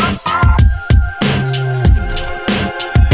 Bye.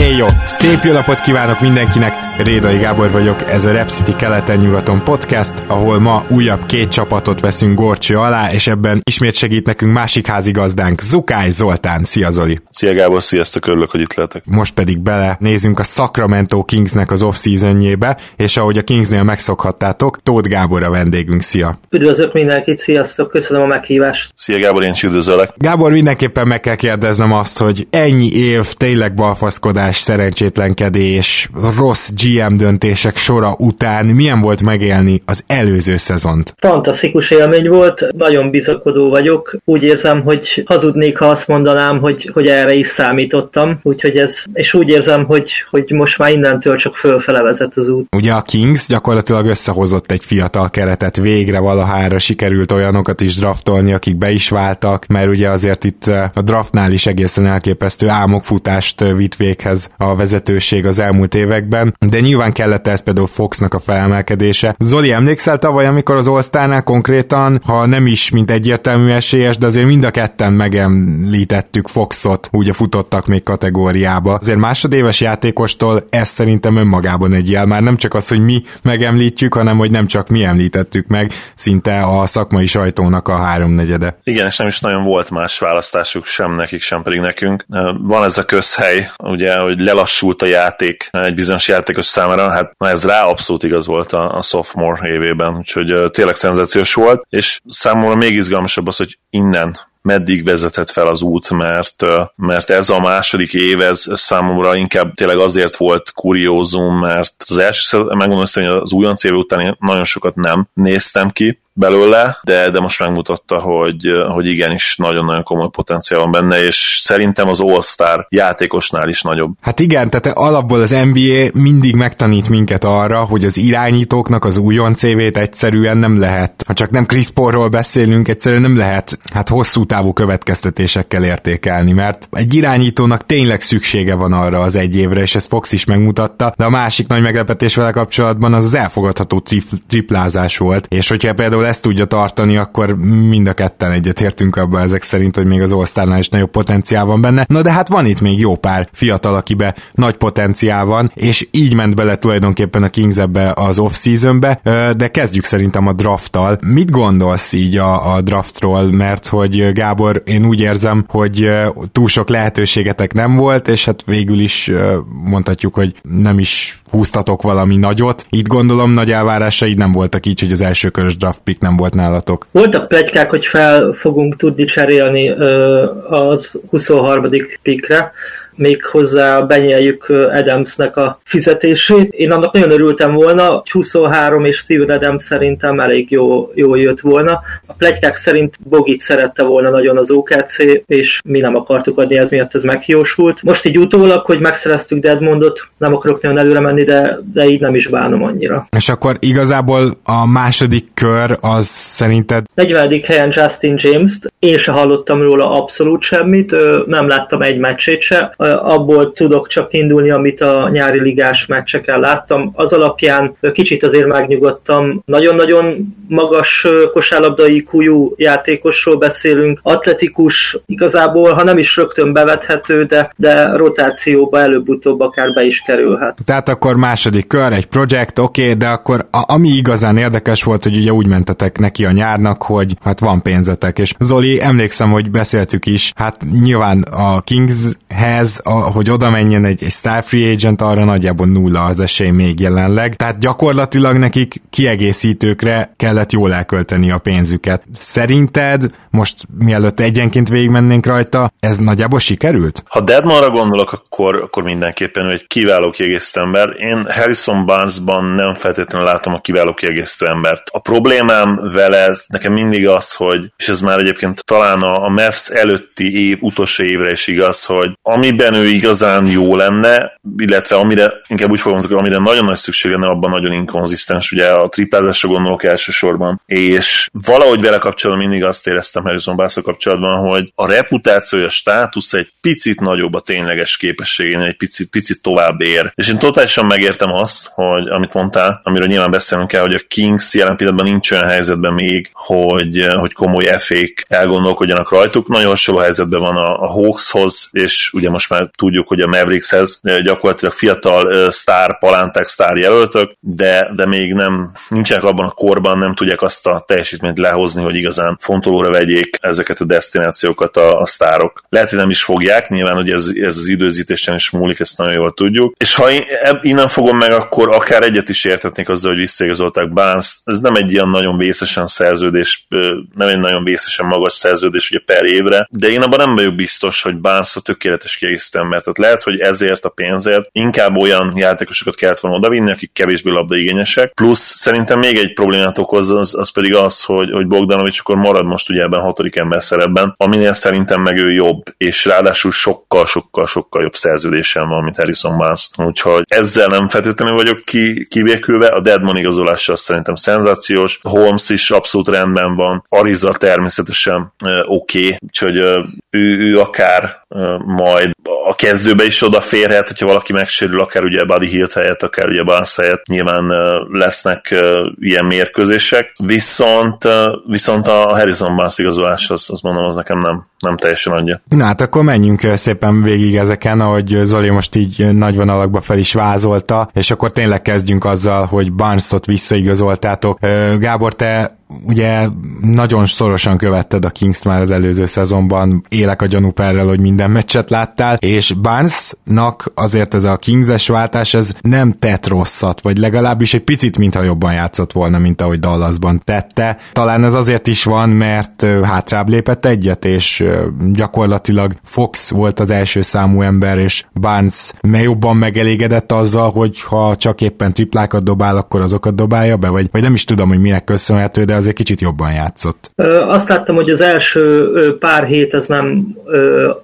Hey jó! Szép jó napot kívánok mindenkinek! Rédai Gábor vagyok, ez a Rep City keleten-nyugaton podcast, ahol ma újabb két csapatot veszünk gorcső alá, és ebben ismét segít nekünk másik házigazdánk, Zukály Zoltán. Szia Zoli! Szia Gábor, sziasztok, örülök, hogy itt lehetek. Most pedig bele nézzünk a Sacramento Kingsnek az off-seasonjébe, és ahogy a Kingsnél megszokhattátok, Tóth Gábor a vendégünk. Szia! Üdvözlök mindenkit, sziasztok, köszönöm a meghívást. Szia Gábor, én is üdvözöllek. Gábor, mindenképpen meg kell kérdeznem azt, hogy ennyi év tényleg balfaszkodás, szerencsétlenkedés, rossz GM döntések sora után milyen volt megélni az előző szezont? Fantasztikus élmény volt, nagyon bizakodó vagyok. Úgy érzem, hogy hazudnék, ha azt mondanám, hogy, hogy erre is számítottam, úgyhogy ez, és úgy érzem, hogy, hogy most már innentől csak fölfele vezet az út. Ugye a Kings gyakorlatilag összehozott egy fiatal keretet, végre valahára sikerült olyanokat is draftolni, akik be is váltak, mert ugye azért itt a draftnál is egészen elképesztő álmokfutást vitt véghez a vezetőség az elmúlt években, de nyilván kellett ez például Foxnak a felemelkedése. Zoli, emlékszel tavaly, amikor az all konkrétan, ha nem is mint egyértelmű esélyes, de azért mind a ketten megemlítettük Foxot, úgy a futottak még kategóriába. Azért másodéves játékostól ez szerintem önmagában egy jel, már nem csak az, hogy mi megemlítjük, hanem hogy nem csak mi említettük meg, szinte a szakmai sajtónak a háromnegyede. Igen, és nem is nagyon volt más választásuk sem nekik, sem pedig nekünk. Van ez a közhely, ugye, hogy lelassult a játék egy bizonyos játékos számára, hát na ez rá abszolút igaz volt a, a sophomore évében, úgyhogy uh, tényleg szenzációs volt, és számomra még izgalmasabb az, hogy innen meddig vezetett fel az út, mert, mert ez a második év, ez számomra inkább tényleg azért volt kuriózum, mert az első, megmondom hogy az újonc év után én nagyon sokat nem néztem ki, belőle, de, de most megmutatta, hogy, hogy igenis nagyon-nagyon komoly potenciál van benne, és szerintem az All-Star játékosnál is nagyobb. Hát igen, tehát alapból az NBA mindig megtanít minket arra, hogy az irányítóknak az újon CV-t egyszerűen nem lehet, ha csak nem Chris Paulról beszélünk, egyszerűen nem lehet hát hosszú távú következtetésekkel értékelni, mert egy irányítónak tényleg szüksége van arra az egy évre, és ezt Fox is megmutatta, de a másik nagy meglepetés vele kapcsolatban az az elfogadható triplázás volt, és hogyha például ezt tudja tartani, akkor mind a ketten egyetértünk abban ezek szerint, hogy még az all is nagyobb potenciál van benne. Na de hát van itt még jó pár fiatal, akibe nagy potenciál van, és így ment bele tulajdonképpen a Kings ebbe az off-seasonbe, de kezdjük szerintem a drafttal. Mit gondolsz így a, a draftról, mert hogy Gábor, én úgy érzem, hogy túl sok lehetőségetek nem volt, és hát végül is mondhatjuk, hogy nem is húztatok valami nagyot. Itt gondolom nagy elvárásaid nem voltak így, hogy az első körös draft pick nem volt nálatok. Voltak plegykák, hogy fel fogunk tudni cserélni az 23. pickre, még hozzá benyeljük Adamsnek a fizetését. Én annak nagyon örültem volna, 23 és Steven Adams szerintem elég jó, jó jött volna. A plegykák szerint Bogit szerette volna nagyon az OKC, és mi nem akartuk adni, ez miatt ez megjósult. Most így utólag, hogy megszereztük Deadmondot, nem akarok nagyon előre menni, de, de így nem is bánom annyira. És akkor igazából a második kör az szerinted? 40. helyen Justin James-t, én se hallottam róla abszolút semmit, nem láttam egy meccsét se abból tudok csak indulni, amit a nyári ligás meccseken láttam. Az alapján kicsit azért megnyugodtam. Nagyon-nagyon magas kosárlabdai kújú játékosról beszélünk, atletikus igazából, ha nem is rögtön bevethető, de, de rotációba előbb-utóbb akár be is kerülhet. Tehát akkor második kör, egy projekt, oké, okay, de akkor a, ami igazán érdekes volt, hogy ugye úgy mentetek neki a nyárnak, hogy hát van pénzetek, és Zoli, emlékszem, hogy beszéltük is, hát nyilván a Kingshez, a, hogy oda menjen egy, egy star free agent, arra nagyjából nulla az esély még jelenleg, tehát gyakorlatilag nekik kiegészítőkre kellett jól elkölteni a pénzüket. Szerinted most mielőtt egyenként végigmennénk rajta, ez nagyjából sikerült? Ha Deadmanra gondolok, akkor, akkor mindenképpen egy kiváló kiegészítő ember. Én Harrison Barnesban nem feltétlenül látom a kiváló kiegészítő embert. A problémám vele nekem mindig az, hogy, és ez már egyébként talán a, a Mavs előtti év, utolsó évre is igaz, hogy amiben ő igazán jó lenne, illetve amire, inkább úgy fogalmazok, amire nagyon nagy szükség lenne, abban nagyon inkonzisztens, ugye a triplázásra gondolok elsősorban, és valahogy vele kapcsolatban mindig azt éreztem Harrison barnes kapcsolatban, hogy a reputációja, a státusz egy picit nagyobb a tényleges képességén, egy picit, picit tovább ér. És én totálisan megértem azt, hogy amit mondtál, amiről nyilván beszélnünk kell, hogy a Kings jelen pillanatban nincs olyan helyzetben még, hogy, hogy komoly efék elgondolkodjanak rajtuk. Nagyon hasonló helyzetben van a, a Hawkshoz, és ugye most már tudjuk, hogy a Maverickshez gyakorlatilag fiatal sztár, palánták, sztár jelöltök, de, de még nem nincsenek abban a korban, nem tudják azt a teljesítményt lehozni, hogy igazán fontolóra vegyék ezeket a destinációkat a, a sztárok. Lehet, hogy nem is fogják, nyilván, hogy ez, ez az időzítésen is múlik, ezt nagyon jól tudjuk. És ha én, innen fogom meg, akkor akár egyet is értetnék azzal, hogy visszaigazolták Barnes. Ez nem egy ilyen nagyon vészesen szerződés, nem egy nagyon vészesen magas szerződés ugye per évre, de én abban nem vagyok biztos, hogy Barnes a tökéletes kiegészítő mert tehát lehet, hogy ezért a pénzért inkább olyan játékosokat kellett volna odavinni, akik kevésbé labdaigényesek. Plusz szerintem még egy problémát okoz, az, az pedig az, hogy, hogy Bogdanovics akkor marad most ugye ebben hatodik ember szerepben, aminél szerintem meg ő jobb, és ráadásul sokkal, sokkal, sokkal jobb szerződésen van, mint Harrison Barnes. Úgyhogy ezzel nem feltétlenül vagyok ki, kivékülve, a Deadman igazolása szerintem szenzációs, Holmes is abszolút rendben van, Ariza természetesen oké, okay, úgyhogy ő, ő akár majd a kezdőbe is odaférhet, hogyha valaki megsérül, akár ugye Buddy Hilt helyett, akár ugye Barnes helyett, nyilván lesznek ilyen mérkőzések, viszont, viszont a Harrison Barnes igazolás, az, az mondom, az nekem nem, nem teljesen adja. Na hát akkor menjünk szépen végig ezeken, ahogy Zoli most így nagy vonalakba fel is vázolta, és akkor tényleg kezdjünk azzal, hogy Barnes-ot visszaigazoltátok. Gábor, te ugye nagyon szorosan követted a Kings már az előző szezonban, élek a gyanúperrel, hogy minden meccset láttál, és Barnesnak azért ez a Kingses váltás, ez nem tett rosszat, vagy legalábbis egy picit, mintha jobban játszott volna, mint ahogy Dallasban tette. Talán ez azért is van, mert hátrább lépett egyet, és gyakorlatilag Fox volt az első számú ember, és Barnes jobban megelégedett azzal, hogy ha csak éppen triplákat dobál, akkor azokat dobálja be, vagy, vagy nem is tudom, hogy minek köszönhető, de azért kicsit jobban játszott. Azt láttam, hogy az első pár hét az nem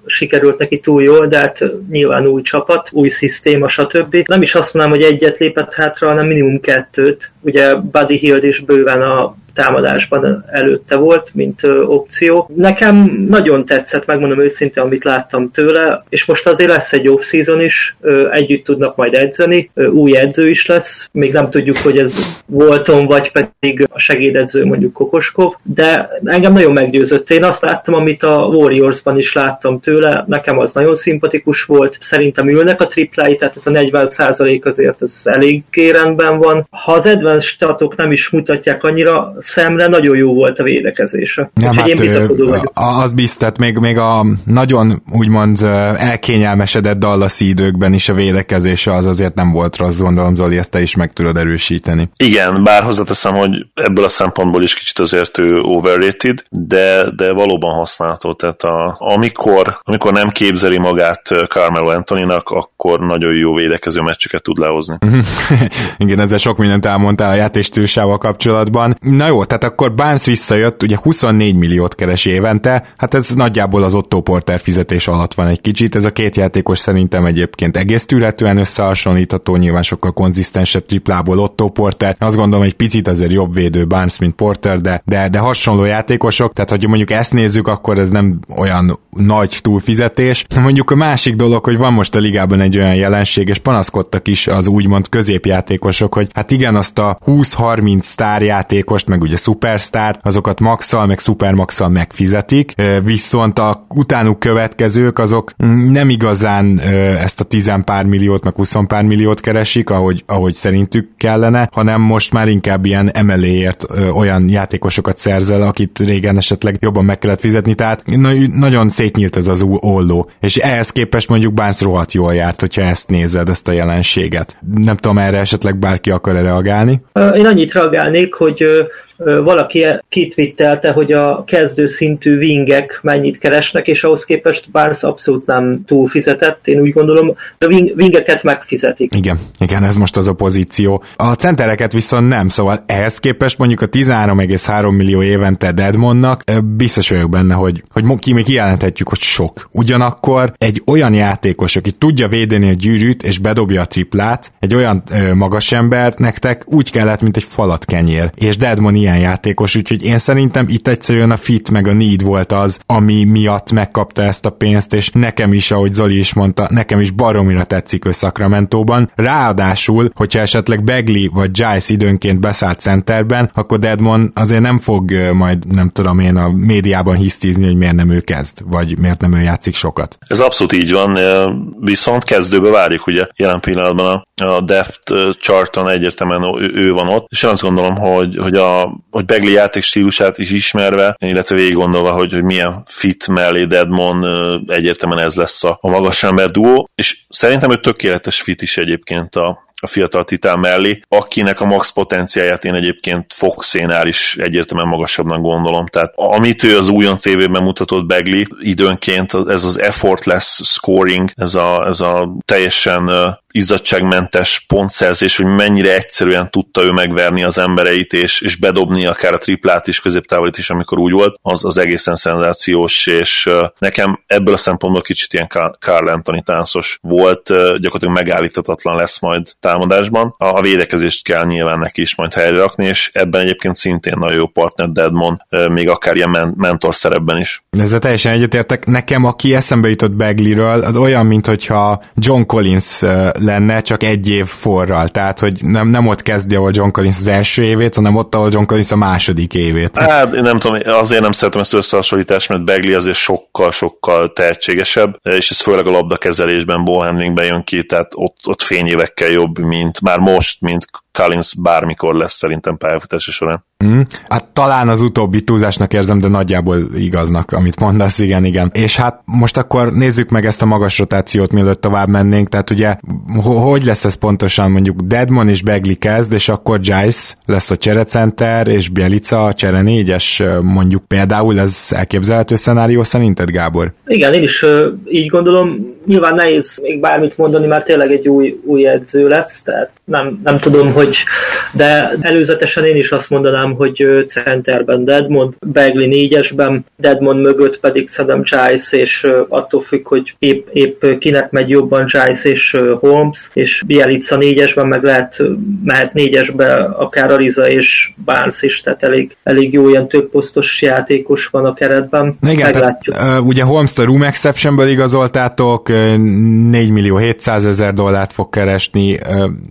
sikerült neki túl jól, de hát nyilván új csapat, új szisztéma, stb. Nem is azt mondanám, hogy egyet lépett hátra, hanem minimum kettőt. Ugye Buddy Hield is bőven a támadásban előtte volt, mint opció. Nekem nagyon tetszett, megmondom őszintén, amit láttam tőle, és most azért lesz egy off-season is, együtt tudnak majd edzeni, új edző is lesz, még nem tudjuk, hogy ez Volton, vagy pedig a segédedző mondjuk Kokoskov, de engem nagyon meggyőzött. Én azt láttam, amit a Warriorsban is láttam tőle, nekem az nagyon szimpatikus volt, szerintem ülnek a triplái, tehát ez a 40 azért ez elég rendben van. Ha az advanced statok nem is mutatják annyira, szemre nagyon jó volt a védekezése. Nem, hát én az biztat, még, még a nagyon úgymond elkényelmesedett Dallasi időkben is a védekezése az azért nem volt rossz, gondolom Zoli, ezt te is meg tudod erősíteni. Igen, bár hozzáteszem, hogy ebből a szempontból is kicsit azért ő overrated, de, de valóban használható, tehát a, amikor, amikor nem képzeli magát Carmelo Antoninak, akkor nagyon jó védekező meccseket tud lehozni. Igen, ezzel sok mindent elmondtál a játékstílusával kapcsolatban. Na jó, tehát akkor Barnes visszajött, ugye 24 milliót keres évente, hát ez nagyjából az Otto Porter fizetés alatt van egy kicsit, ez a két játékos szerintem egyébként egész tűretően összehasonlítható, nyilván sokkal konzisztensebb triplából Otto Porter, azt gondolom egy picit azért jobb védő Barnes, mint Porter, de, de, de hasonló játékosok, tehát hogy mondjuk ezt nézzük, akkor ez nem olyan nagy túlfizetés. Mondjuk a másik dolog, hogy van most a ligában egy olyan jelenség, és panaszkodtak is az úgymond középjátékosok, hogy hát igen, azt a 20-30 sztárjátékost, meg ugye szupersztárt, azokat maxal, meg szupermaxal megfizetik, viszont a utánuk következők azok nem igazán ezt a 10 pár milliót, meg 20 pár milliót keresik, ahogy, ahogy szerintük kellene, hanem most már inkább ilyen emeléért olyan játékosokat szerzel, akit régen esetleg jobban meg kellett fizetni, tehát na- nagyon szétnyílt ez az olló, és ehhez képest mondjuk Barnes rohadt jól járt, hogyha ezt nézed, ezt a jelenséget. Nem tudom, erre esetleg bárki akar -e reagálni? Én annyit reagálnék, hogy valaki kitvittelte, hogy a kezdő szintű wingek mennyit keresnek, és ahhoz képest Barnes abszolút nem túl fizetett. Én úgy gondolom, a wing, wingeket megfizetik. Igen, igen, ez most az a pozíció. A centereket viszont nem, szóval ehhez képest mondjuk a 13,3 millió évente Deadmonnak biztos vagyok benne, hogy, hogy ki még kijelenthetjük, hogy sok. Ugyanakkor egy olyan játékos, aki tudja védeni a gyűrűt és bedobja a triplát, egy olyan ö, magas ember nektek úgy kellett, mint egy falat kenyér. És Deadmon ilyen játékos, úgyhogy én szerintem itt egyszerűen a fit meg a need volt az, ami miatt megkapta ezt a pénzt, és nekem is, ahogy Zoli is mondta, nekem is baromira tetszik ő Sacramento-ban. Ráadásul, hogyha esetleg Begley vagy Giles időnként beszállt centerben, akkor Deadmon azért nem fog majd, nem tudom én, a médiában hisztizni, hogy miért nem ő kezd, vagy miért nem ő játszik sokat. Ez abszolút így van, viszont kezdőbe várjuk, ugye jelen pillanatban a, a depth charton egyértelműen ő, ő van ott, és én azt gondolom, hogy, hogy a hogy Begli játék stílusát is ismerve, illetve végig gondolva, hogy, hogy milyen fit mellé Deadmon egyértelműen ez lesz a, a magas ember duó, és szerintem ő tökéletes fit is egyébként a, a fiatal titán mellé, akinek a max potenciáját én egyébként Foxénál is egyértelműen magasabbnak gondolom. Tehát amit ő az újon CV-ben mutatott Begli, időnként ez az effortless scoring, ez a, ez a teljesen izzadságmentes pontszerzés, hogy mennyire egyszerűen tudta ő megverni az embereit, és, és bedobni akár a triplát is, középtávolit is, amikor úgy volt, az, az egészen szenzációs, és nekem ebből a szempontból kicsit ilyen Carl Anthony táncos volt, gyakorlatilag megállíthatatlan lesz majd támadásban. A, a védekezést kell nyilván neki is majd helyre rakni, és ebben egyébként szintén nagyon jó partner Deadmon, még akár ilyen men- mentor szerepben is. Ezzel teljesen egyetértek. Nekem, aki eszembe jutott Bagleyről, az olyan, mint hogyha John Collins lenne, csak egy év forral. Tehát, hogy nem, nem ott kezdi, ahol John Collins az első évét, hanem ott, ahol John Collins a második évét. Hát, nem tudom, azért nem szeretem ezt összehasonlítást, mert Bagley azért sokkal-sokkal tehetségesebb, és ez főleg a labdakezelésben, ballhandlingben jön ki, tehát ott, ott fényévekkel jobb, mint már most, mint Collins bármikor lesz szerintem pályafutása során. Mm, hát talán az utóbbi túlzásnak érzem, de nagyjából igaznak, amit mondasz, igen, igen. És hát most akkor nézzük meg ezt a magas rotációt, mielőtt tovább mennénk, tehát ugye hogy lesz ez pontosan, mondjuk Deadmon és Begley kezd, és akkor Giles lesz a cserecenter, és Bielica a csere négyes, mondjuk például ez elképzelhető szenárió szerinted, Gábor? Igen, én is így gondolom, nyilván nehéz még bármit mondani, mert tényleg egy új, új edző lesz, tehát nem, nem tudom, hogy de előzetesen én is azt mondanám, hogy centerben Deadmond, Bagley négyesben, Deadmond mögött pedig szerintem Giles, és attól függ, hogy épp, épp kinek megy jobban Giles és Holmes, és Bielica négyesben, meg lehet mehet négyesbe akár Ariza és Barnes is, tehát elég, elég jó ilyen több posztos játékos van a keretben. Igen, tehát, ugye Holmes-t a Room Exceptionből igazoltátok, 4 millió 700 ezer dollárt fog keresni,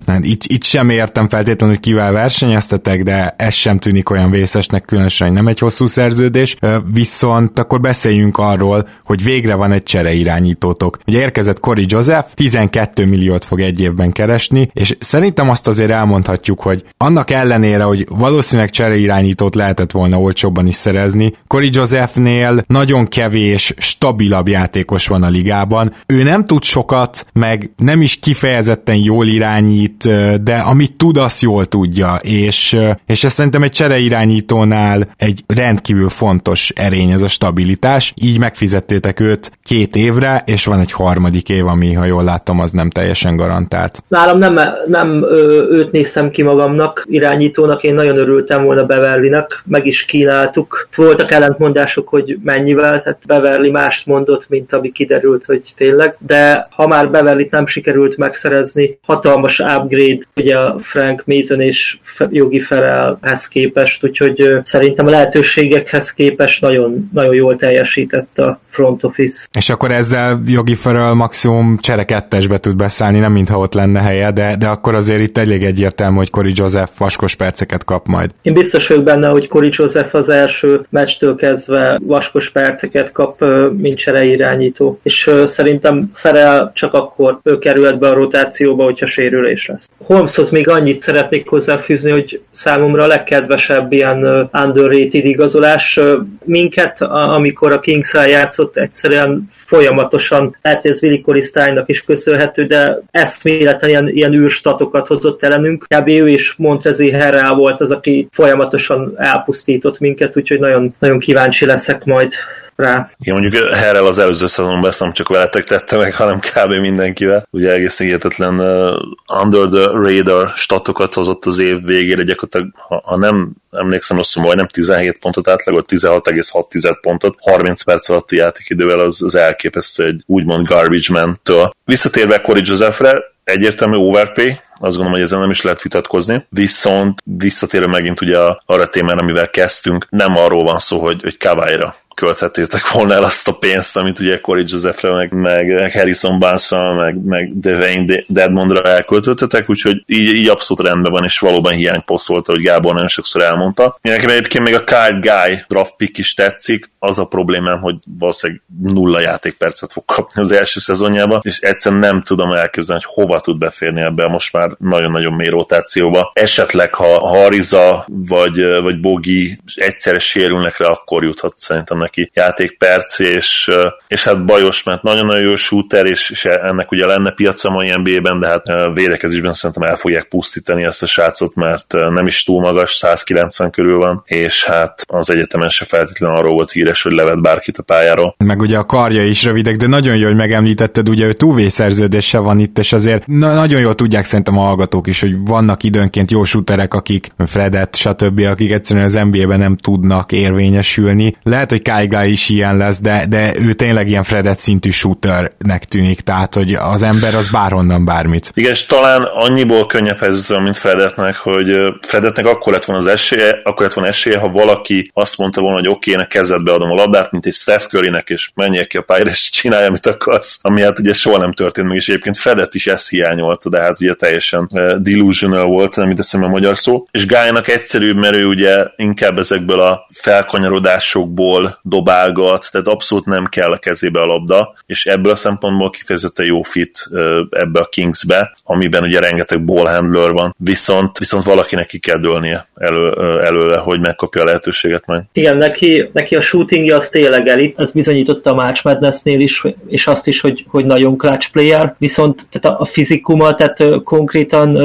uh, itt, itt sem értem feltétlenül, hogy kivel versenyeztetek, de ez sem tűnik olyan vészesnek, különösen nem egy hosszú szerződés, viszont akkor beszéljünk arról, hogy végre van egy csere irányítótok. Ugye érkezett Cory Joseph, 12 milliót fog egy évben keresni, és szerintem azt azért elmondhatjuk, hogy annak ellenére, hogy valószínűleg csere irányítót lehetett volna olcsóbban is szerezni, Cory Josephnél nagyon kevés, stabilabb játékos van a ligában. Ő nem tud sokat, meg nem is kifejezetten jól irányít, de amit tud, tud, azt jól tudja, és, és ez szerintem egy csereirányítónál egy rendkívül fontos erény ez a stabilitás, így megfizettétek őt két évre, és van egy harmadik év, ami, ha jól láttam, az nem teljesen garantált. Nálam nem, nem őt néztem ki magamnak irányítónak, én nagyon örültem volna Beverlynek, meg is kínáltuk. Voltak ellentmondások, hogy mennyivel, tehát Beverly mást mondott, mint ami kiderült, hogy tényleg, de ha már Beverlyt nem sikerült megszerezni, hatalmas upgrade ugye a Frank Mason és Jogi Ferelhez képest, úgyhogy szerintem a lehetőségekhez képest nagyon, nagyon jól teljesített a front office. És akkor ezzel Jogi Ferel maximum csere kettesbe tud beszállni, nem mintha ott lenne helye, de, de akkor azért itt elég egyértelmű, hogy Cory Joseph vaskos perceket kap majd. Én biztos vagyok benne, hogy Cory Joseph az első meccstől kezdve vaskos perceket kap, mint csere irányító. És szerintem Ferel csak akkor kerülhet be a rotációba, hogyha sérülés lesz. Holmeshoz még annyit szeretnék hozzáfűzni, hogy számomra a legkedvesebb ilyen underrated igazolás minket, amikor a kings játszott egyszerűen folyamatosan, lehet, hogy ez Willi Corisztánynak is köszönhető, de ezt méletlen ilyen, ilyen űrstatokat hozott ellenünk. Kb. ő és Montrezi Herrel volt az, aki folyamatosan elpusztított minket, úgyhogy nagyon, nagyon kíváncsi leszek majd rá. Igen, mondjuk Herrel az előző szezonban ezt nem csak veletek tette meg, hanem kb. mindenkivel. Ugye egész hihetetlen uh, under the radar statokat hozott az év végére, gyakorlatilag, ha, ha nem emlékszem rosszul, majdnem 17 pontot átlagolt, 16,6 pontot, 30 perc alatti játékidővel az, az elképesztő egy úgymond garbage man-től. Visszatérve Corey Josephre, egyértelmű overpay, azt gondolom, hogy ezen nem is lehet vitatkozni, viszont visszatérve megint ugye arra a témára, amivel kezdtünk, nem arról van szó, hogy, hogy Kavályra költhettétek volna el azt a pénzt, amit ugye Corey Josephre, meg, meg Harrison barnes meg, meg Devane Deadmondra elköltöttetek, úgyhogy így, így abszolút rendben van, és valóban hiányposzt hogy Gábor nagyon sokszor elmondta. Nekem egyébként még a Kyle Guy draft pick is tetszik, az a problémám, hogy valószínűleg nulla játékpercet fog kapni az első szezonjában, és egyszerűen nem tudom elképzelni, hogy hova tud beférni ebbe most már nagyon-nagyon mély rotációba. Esetleg, ha Hariza vagy, vagy Bogi egyszerre sérülnek rá, akkor juthat szerintem neki játékperc, és, és hát bajos, mert nagyon-nagyon jó shooter, és, és ennek ugye lenne piaca mai NBA-ben, de hát védekezésben szerintem el fogják pusztítani ezt a srácot, mert nem is túl magas, 190 körül van, és hát az egyetemen se feltétlenül arról volt híres, hogy levet bárkit a pályáról. Meg ugye a karja is rövidek, de nagyon jó, hogy megemlítetted, ugye ő túlvészerződése van itt, és azért na- nagyon jól tudják szerintem a hallgatók is, hogy vannak időnként jó shooterek, akik Fredet, stb., akik egyszerűen az NBA-ben nem tudnak érvényesülni. Lehet, hogy Kai is ilyen lesz, de, de ő tényleg ilyen Fredet szintű shooternek tűnik, tehát hogy az ember az bárhonnan bármit. Igen, és talán annyiból könnyebb helyzetben, mint Fredetnek, hogy Fredetnek akkor lett volna az esélye, akkor lett volna esélye, ha valaki azt mondta volna, hogy oké, okay, kezedbe adom a labdát, mint egy Steph Currynek, és menjél ki a pályára, és csinálja, amit akarsz, ami hát ugye soha nem történt meg, és egyébként Fredet is ezt hiányolta, de hát ugye teljesen delusional volt, nem teszem a magyar szó, és Gálynak egyszerűbb, mert ő ugye inkább ezekből a felkanyarodásokból dobálgat, tehát abszolút nem kell a kezébe a labda, és ebből a szempontból kifejezetten jó fit ebbe a Kingsbe, amiben ugye rengeteg ball handler van, viszont, viszont valakinek ki kell dőlnie elő, előle, hogy megkapja a lehetőséget majd. Igen, neki, neki a shootingja az tényleg elit, ez bizonyította a March Madness-nél is, és azt is, hogy, hogy nagyon clutch player, viszont tehát a, a fizikuma, tehát konkrétan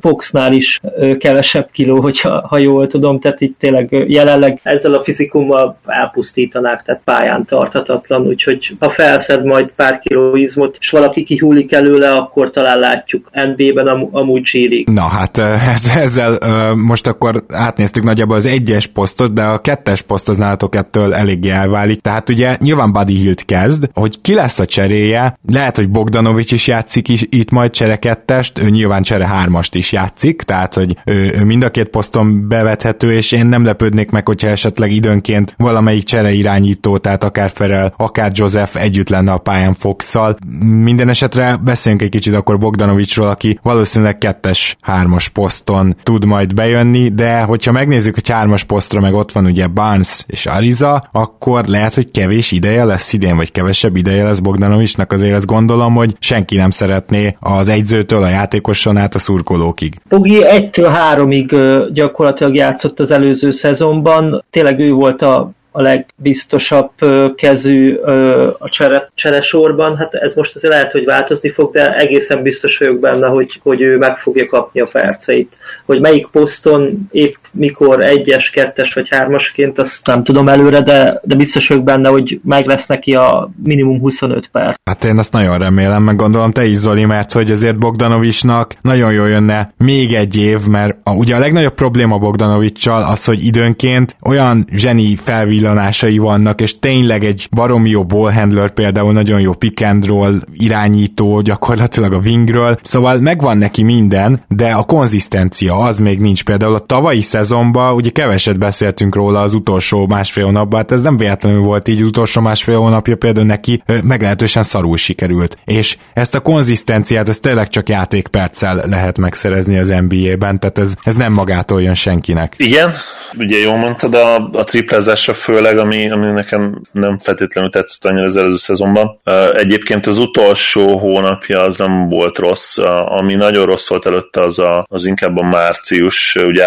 Foxnál is kevesebb kiló, hogyha, ha jól tudom, tehát itt tényleg jelenleg ezzel a fizikummal elpusztítanák, tehát pályán tarthatatlan, úgyhogy ha felszed majd pár kiló izmot, és valaki kihúlik előle, akkor talán látjuk NBA-ben am- amúgy g Na hát ez, ezzel most akkor átnéztük nagyjából az egyes posztot, de a kettes poszt az nálatok ettől eléggé elválik. Tehát ugye nyilván Buddy Hilt kezd, hogy ki lesz a cseréje, lehet, hogy Bogdanovics is játszik is, itt majd csere kettest, ő nyilván csere hármast is játszik, tehát hogy ő, ő mind a két poszton bevethető, és én nem lepődnék meg, hogyha esetleg időnként valamelyik csere irányító, tehát akár Ferel, akár Joseph együtt lenne a pályán Fox-szal. Minden esetre beszéljünk egy kicsit akkor Bogdanovicsról, aki valószínűleg kettes, hármas poszton tud majd bejönni, de hogyha megnézzük, hogy hármas posztra meg ott van ugye Barnes és Ariza, akkor lehet, hogy kevés ideje lesz idén, vagy kevesebb ideje lesz Bogdanovicsnak, azért azt gondolom, hogy senki nem szeretné az egyzőtől a játékoson át a szurkolókig. Bogi 1-től 3-ig gyakorlatilag játszott az előző szezonban, tényleg ő volt a a legbiztosabb kezű a csere, cseresorban. Hát ez most azért lehet, hogy változni fog, de egészen biztos vagyok benne, hogy, hogy ő meg fogja kapni a perceit. Hogy melyik poszton épp mikor egyes, kettes vagy hármasként, azt nem tudom előre, de, de biztos vagyok benne, hogy meg lesz neki a minimum 25 perc. Hát én ezt nagyon remélem, meg gondolom te is Zoli, mert hogy azért Bogdanovicsnak nagyon jól jönne még egy év, mert a, ugye a legnagyobb probléma Bogdanovicsal az, hogy időnként olyan zseni felvillanásai vannak, és tényleg egy baromi jó ballhandler például, nagyon jó pick and roll irányító gyakorlatilag a wingről, szóval megvan neki minden, de a konzisztencia az még nincs. Például a tavalyi szezonban, ugye keveset beszéltünk róla az utolsó másfél hónapban, hát ez nem véletlenül volt így, utolsó másfél hónapja például neki meglehetősen szarul sikerült. És ezt a konzisztenciát, ez tényleg csak játékperccel lehet megszerezni az NBA-ben, tehát ez, ez nem magától jön senkinek. Igen, ugye jól mondtad, a, a triplázásra főleg, ami, ami nekem nem feltétlenül tetszett annyira az előző szezonban. Egyébként az utolsó hónapja az nem volt rossz, ami nagyon rossz volt előtte, az, a, az inkább a március, ugye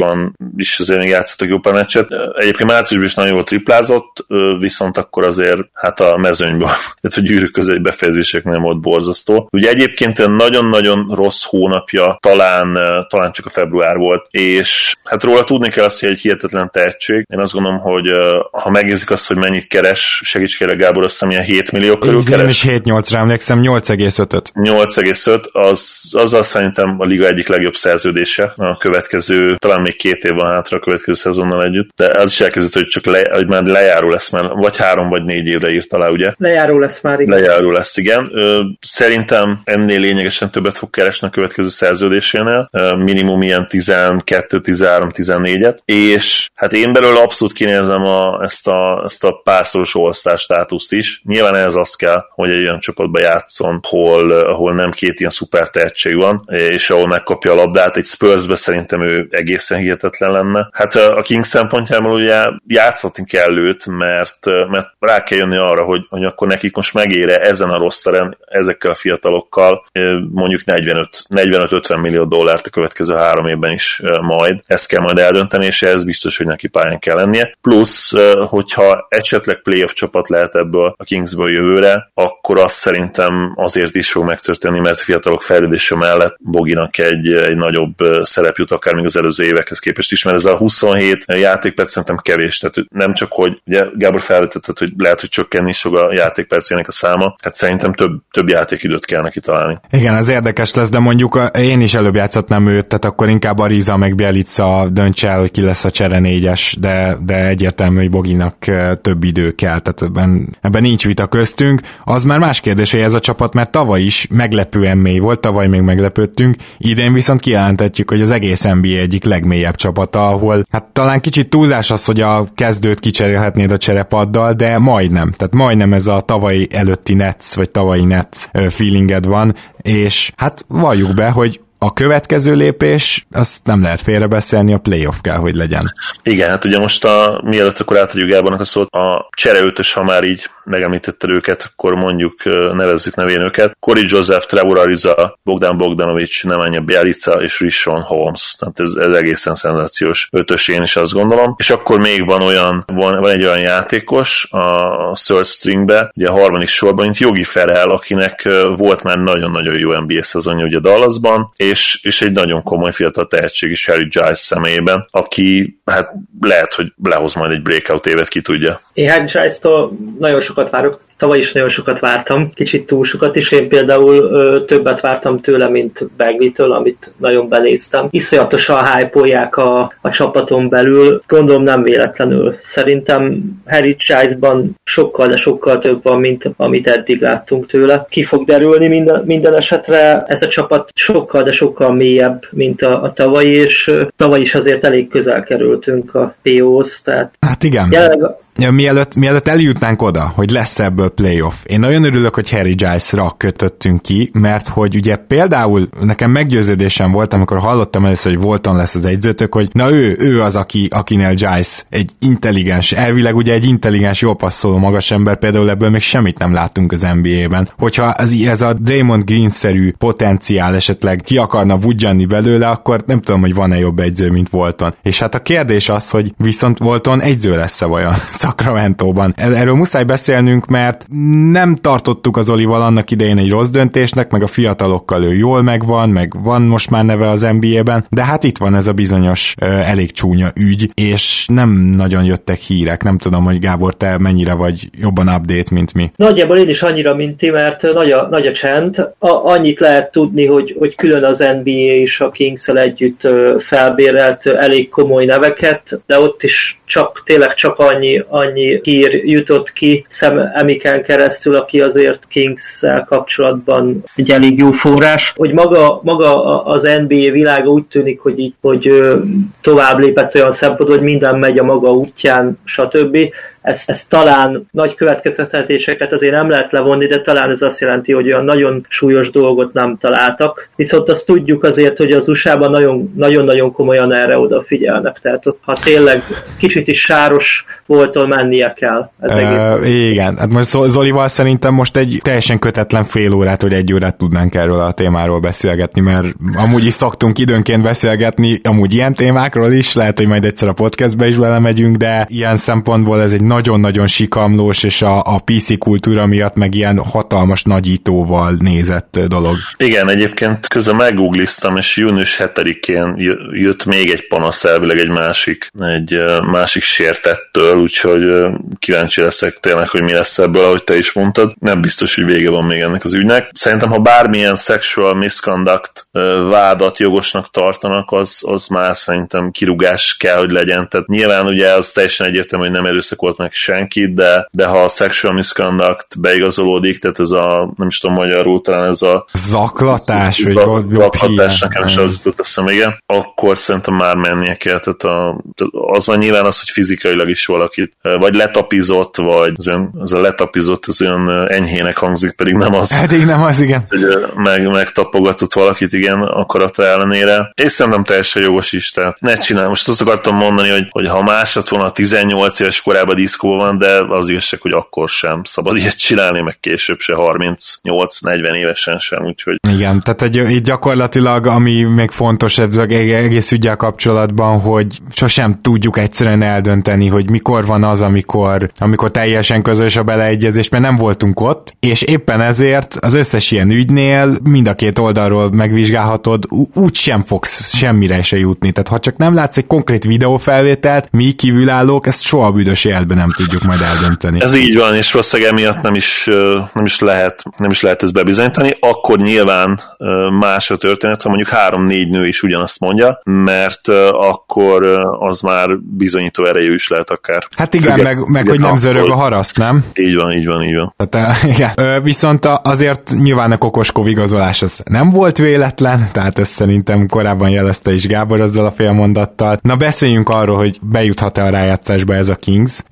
áprilisban is azért még játszottak jó pár meccset. Egyébként márciusban is nagyon jól triplázott, viszont akkor azért hát a mezőnyből, a gyűrűk közeli befejezések nem volt borzasztó. Ugye egyébként nagyon-nagyon rossz hónapja, talán, talán csak a február volt, és hát róla tudni kell azt, hogy egy hihetetlen tehetség. Én azt gondolom, hogy ha megnézik azt, hogy mennyit keres, segíts kérlek Gábor, azt hiszem ilyen 7 millió körül keres. Én is 7-8-ra emlékszem, 8,5-öt. 8,5, az, azzal szerintem a liga egyik legjobb szerződése a következő, talán még két év van hátra a következő szezonnal együtt, de az is elkezdett, hogy csak le, hogy már lejáró lesz, mert vagy három vagy négy évre írt alá, ugye? Lejáró lesz már, igen. Lejáró lesz, igen. Szerintem ennél lényegesen többet fog keresni a következő szerződésénél, minimum ilyen 12, 13, 14-et, és hát én belőle abszolút kinézem a, ezt, a, ezt a párszoros all státuszt is. Nyilván ez az kell, hogy egy olyan csapatba játszon, ahol, ahol nem két ilyen szuper tehetség van, és ahol megkapja a labdát. Egy Spursbe szerintem ő egészen hihetetlen lenne. Hát a King szempontjából ugye játszhatni kell őt, mert, mert rá kell jönni arra, hogy, hogy akkor nekik most megére ezen a rossz teren, ezekkel a fiatalokkal mondjuk 45-50 millió dollárt a következő három évben is majd. Ezt kell majd eldönteni, és ez biztos, hogy neki pályán kell lennie. Plusz, hogyha esetleg playoff csapat lehet ebből a Kingsből jövőre, akkor azt szerintem azért is fog megtörténni, mert fiatalok fejlődése mellett Boginak egy, egy nagyobb szerep jut akár még az előző évekhez képest is, mert ez a 27 játékperc szerintem kevés, tehát nem csak, hogy ugye Gábor felvetetett, hogy lehet, hogy csökkenni is fog a játékpercének a száma, hát szerintem több, több játékidőt kell neki találni. Igen, ez érdekes lesz, de mondjuk én is előbb játszhatnám őt, tehát akkor inkább Ariza meg Bielica döntse el, hogy ki lesz a csere négyes, de, de egyértelmű, hogy Boginak több idő kell, tehát ebben, ebben nincs vita köztünk. Az már más kérdés, hogy ez a csapat, mert tavaly is meglepően mély volt, tavaly még meglepődtünk, idén viszont kijelentetjük, hogy az egész NBA egyik legmélyebb csapata, ahol hát talán kicsit túlzás az, hogy a kezdőt kicserélhetnéd a cserepaddal, de majdnem, tehát majdnem ez a tavalyi előtti Nets, vagy tavalyi Nets feelinged van, és hát valljuk be, hogy a következő lépés, azt nem lehet félrebeszélni, a playoff kell, hogy legyen. Igen, hát ugye most a, mielőtt akkor átadjuk Gábornak a szót, a csereötös, ha már így megemlítetted őket, akkor mondjuk nevezzük nevén őket. Cory Joseph, Trevor Ariza, Bogdan Bogdanovics, Nemanja Bialica és Rishon Holmes. Tehát ez, ez egészen szenzációs ötös, én is azt gondolom. És akkor még van olyan, van, van egy olyan játékos a third stringbe, ugye a harmadik sorban, mint Jogi Ferel, akinek volt már nagyon-nagyon jó NBA szezonja ugye Dallasban, és, és egy nagyon komoly fiatal tehetség is Harry Giles személyében, aki hát lehet, hogy lehoz majd egy breakout évet, ki tudja. Én Harry Giles-tól nagyon sokat várok Tavaly is nagyon sokat vártam, kicsit túl sokat is. Én például ö, többet vártam tőle, mint Bagley-től, amit nagyon benéztem. Iszonyatosan hype a, a csapaton belül, gondolom nem véletlenül. Szerintem Harry Giles-ban sokkal, de sokkal több van, mint amit eddig láttunk tőle. Ki fog derülni minden, minden esetre. Ez a csapat sokkal, de sokkal mélyebb, mint a, a tavalyi, és tavaly is azért elég közel kerültünk a PO-hoz. Tehát hát igen. Jelenleg, mielőtt, mielőtt eljutnánk oda, hogy lesz ebből playoff, én nagyon örülök, hogy Harry Giles-ra kötöttünk ki, mert hogy ugye például nekem meggyőződésem volt, amikor hallottam először, hogy Volton lesz az egyzőtök, hogy na ő, ő az, aki, akinél Giles egy intelligens, elvileg ugye egy intelligens, jó passzoló magas ember, például ebből még semmit nem látunk az NBA-ben. Hogyha ez, ez a Draymond Green-szerű potenciál esetleg ki akarna vudjanni belőle, akkor nem tudom, hogy van-e jobb egyző, mint Volton. És hát a kérdés az, hogy viszont Volton egyző lesz-e vajon Sacramento-ban. Erről muszáj beszélnünk, mert nem tartottuk az Olival annak idején egy rossz döntésnek, meg a fiatalokkal ő jól megvan, meg van most már neve az NBA-ben, de hát itt van ez a bizonyos elég csúnya ügy, és nem nagyon jöttek hírek. Nem tudom, hogy Gábor, te mennyire vagy jobban update, mint mi. Nagyjából én is annyira, mint ti, mert nagy a, nagy a csend. A, annyit lehet tudni, hogy, hogy külön az NBA és a kings együtt felbérelt elég komoly neveket, de ott is csak, tényleg csak annyi, annyi hír jutott ki Sam Emiken keresztül, aki azért kings kapcsolatban egy elég jó forrás, hogy maga, maga az NBA világa úgy tűnik, hogy, így, hogy tovább lépett olyan szempontból, hogy minden megy a maga útján, stb ez, ez talán nagy következtetéseket azért nem lehet levonni, de talán ez azt jelenti, hogy olyan nagyon súlyos dolgot nem találtak. Viszont azt tudjuk azért, hogy az USA-ban nagyon-nagyon komolyan erre odafigyelnek. Tehát ott, ha tényleg kicsit is sáros voltól mennie kell. Ez uh, igen, hát most Zolival szerintem most egy teljesen kötetlen fél órát, vagy egy órát tudnánk erről a témáról beszélgetni, mert amúgy is szoktunk időnként beszélgetni, amúgy ilyen témákról is, lehet, hogy majd egyszer a podcastbe is belemegyünk, de ilyen szempontból ez egy nagyon-nagyon sikamlós, és a, a PC kultúra miatt meg ilyen hatalmas nagyítóval nézett dolog. Igen, egyébként közben meggoogliztam, és június 7-én jött még egy panasz elvileg egy másik, egy másik sértettől, úgyhogy kíváncsi leszek tényleg, hogy mi lesz ebből, ahogy te is mondtad. Nem biztos, hogy vége van még ennek az ügynek. Szerintem, ha bármilyen sexual misconduct vádat jogosnak tartanak, az, az már szerintem kirugás kell, hogy legyen. Tehát nyilván ugye az teljesen egyértelmű, hogy nem erőszakolt meg senkit, de, de ha a sexual misconduct beigazolódik, tehát ez a, nem is tudom magyarul, talán ez a zaklatás, vagy zaklatás, nekem is az jutott eszem, igen, akkor szerintem már mennie kell, tehát a, az van nyilván az, hogy fizikailag is valakit, vagy letapizott, vagy az, ön, az a letapizott, az olyan enyhének hangzik, pedig nem az. Eddig nem az, igen. Hogy meg, megtapogatott valakit, igen, akarata ellenére. És szerintem teljesen jogos is, tehát ne csinálj. Most azt akartam mondani, hogy, hogy ha más lett volna a 18 éves korában diszkó van, de az igazság, hogy akkor sem szabad ilyet csinálni, meg később se 38-40 évesen sem, úgyhogy... Igen, tehát egy, így gyakorlatilag, ami még fontos az egész ügyel kapcsolatban, hogy sosem tudjuk egyszerűen eldönteni, hogy mikor van az, amikor, amikor teljesen közös a beleegyezés, mert nem voltunk ott, és éppen ezért az összes ilyen ügynél mind a két oldalról megvizsgálhatod, úgy sem fogsz semmire se jutni. Tehát ha csak nem látsz egy konkrét videófelvételt, mi kívülállók ezt soha büdös életben nem tudjuk majd eldönteni. Ez így van, és valószínűleg emiatt nem is, nem is lehet, nem is lehet ezt bebizonyítani. Akkor nyilván más a történet, ha mondjuk három-négy nő is ugyanazt mondja, mert akkor az már bizonyító erejű is lehet akár. Hát igen, Függet, meg, meg hogy nem zörög a haraszt, nem? Így van, így van, így van. Tehát, igen. Viszont azért nyilván a Kokoskov igazolás az nem volt véletlen, tehát ezt szerintem korábban jelezte is Gábor azzal a félmondattal. Na beszéljünk arról, hogy bejuthat-e a rájátszásba ez a Kings,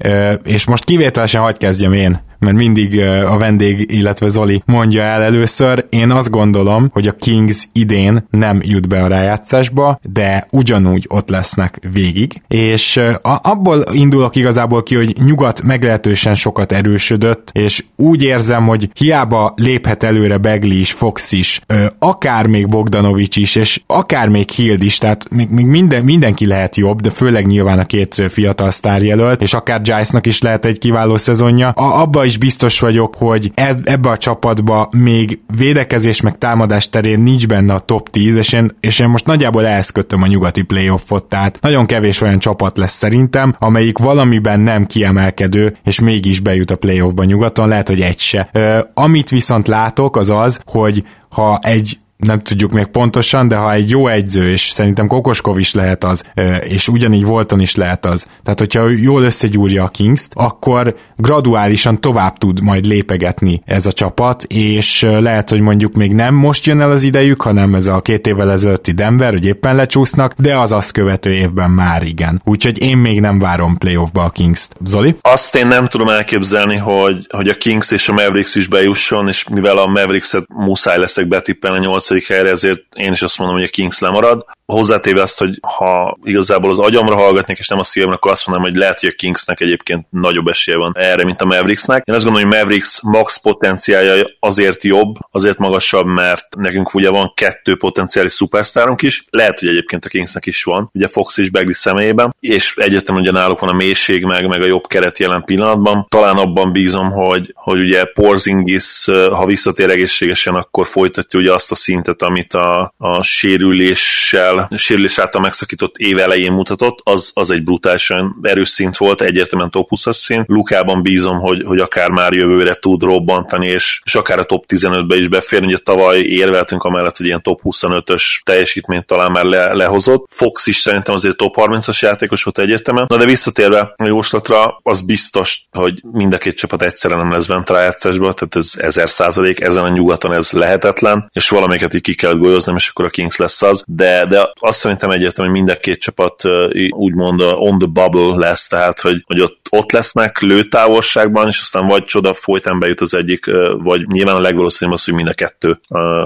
és most kivételesen hagyd kezdjem én mert mindig a vendég, illetve Zoli mondja el először. Én azt gondolom, hogy a Kings idén nem jut be a rájátszásba, de ugyanúgy ott lesznek végig, és abból indulok igazából ki, hogy nyugat meglehetősen sokat erősödött, és úgy érzem, hogy hiába léphet előre Begli is, Fox is, akár még Bogdanovics is, és akár még Hild is, tehát még, minden, mindenki lehet jobb, de főleg nyilván a két fiatal sztárjelölt, és akár Giles-nak is lehet egy kiváló szezonja. A, abba is biztos vagyok, hogy ez, ebbe a csapatba még védekezés meg támadás terén nincs benne a top 10, és én, és én most nagyjából ehhez a nyugati playoffot, tehát nagyon kevés olyan csapat lesz szerintem, amelyik valamiben nem kiemelkedő, és mégis bejut a playoffba nyugaton, lehet, hogy egy se. Ö, amit viszont látok, az az, hogy ha egy nem tudjuk még pontosan, de ha egy jó egyző, és szerintem Kokoskov is lehet az, és ugyanígy Volton is lehet az, tehát hogyha jól összegyúrja a Kings-t, akkor graduálisan tovább tud majd lépegetni ez a csapat, és lehet, hogy mondjuk még nem most jön el az idejük, hanem ez a két évvel ezelőtti Denver, hogy éppen lecsúsznak, de az azt követő évben már igen. Úgyhogy én még nem várom playoffba a Kings-t. Zoli? Azt én nem tudom elképzelni, hogy, hogy a Kings és a Mavericks is bejusson, és mivel a Mavericks-et muszáj leszek betippelni a nyolcadik helyre, ezért én is azt mondom, hogy a Kings lemarad hozzátéve azt, hogy ha igazából az agyamra hallgatnék, és nem a szívemre, akkor azt mondom, hogy lehet, hogy a Kingsnek egyébként nagyobb esélye van erre, mint a Mavericksnek. Én azt gondolom, hogy Mavericks max potenciálja azért jobb, azért magasabb, mert nekünk ugye van kettő potenciális szupersztárunk is, lehet, hogy egyébként a Kingsnek is van, ugye Fox és Bagley személyében, és egyértelműen ugye náluk van a mélység, meg, meg a jobb keret jelen pillanatban. Talán abban bízom, hogy, hogy ugye Porzingis, ha visszatér egészségesen, akkor folytatja ugye azt a szintet, amit a, a sérüléssel sérülés által megszakított év elején mutatott, az, az egy brutálisan erős szint volt, egyértelműen top 20-as szint. Lukában bízom, hogy, hogy akár már jövőre tud robbantani, és, és akár a top 15-be is beférni. Ugye tavaly érveltünk amellett, hogy ilyen top 25-ös teljesítményt talán már le, lehozott. Fox is szerintem azért top 30-as játékos volt egyértelműen. Na de visszatérve a jóslatra, az biztos, hogy mind a két csapat egyszerre nem lesz bent rájátszásba, tehát ez ezer százalék, ezen a nyugaton ez lehetetlen, és valamelyiket így ki kell golyozni, és akkor a Kings lesz az. De, de azt szerintem egyértelmű, hogy mind a két csapat úgymond on the bubble lesz, tehát hogy, hogy ott, ott lesznek lőtávolságban, és aztán vagy csoda folytán bejut az egyik, vagy nyilván a legvalószínűbb az, hogy mind a kettő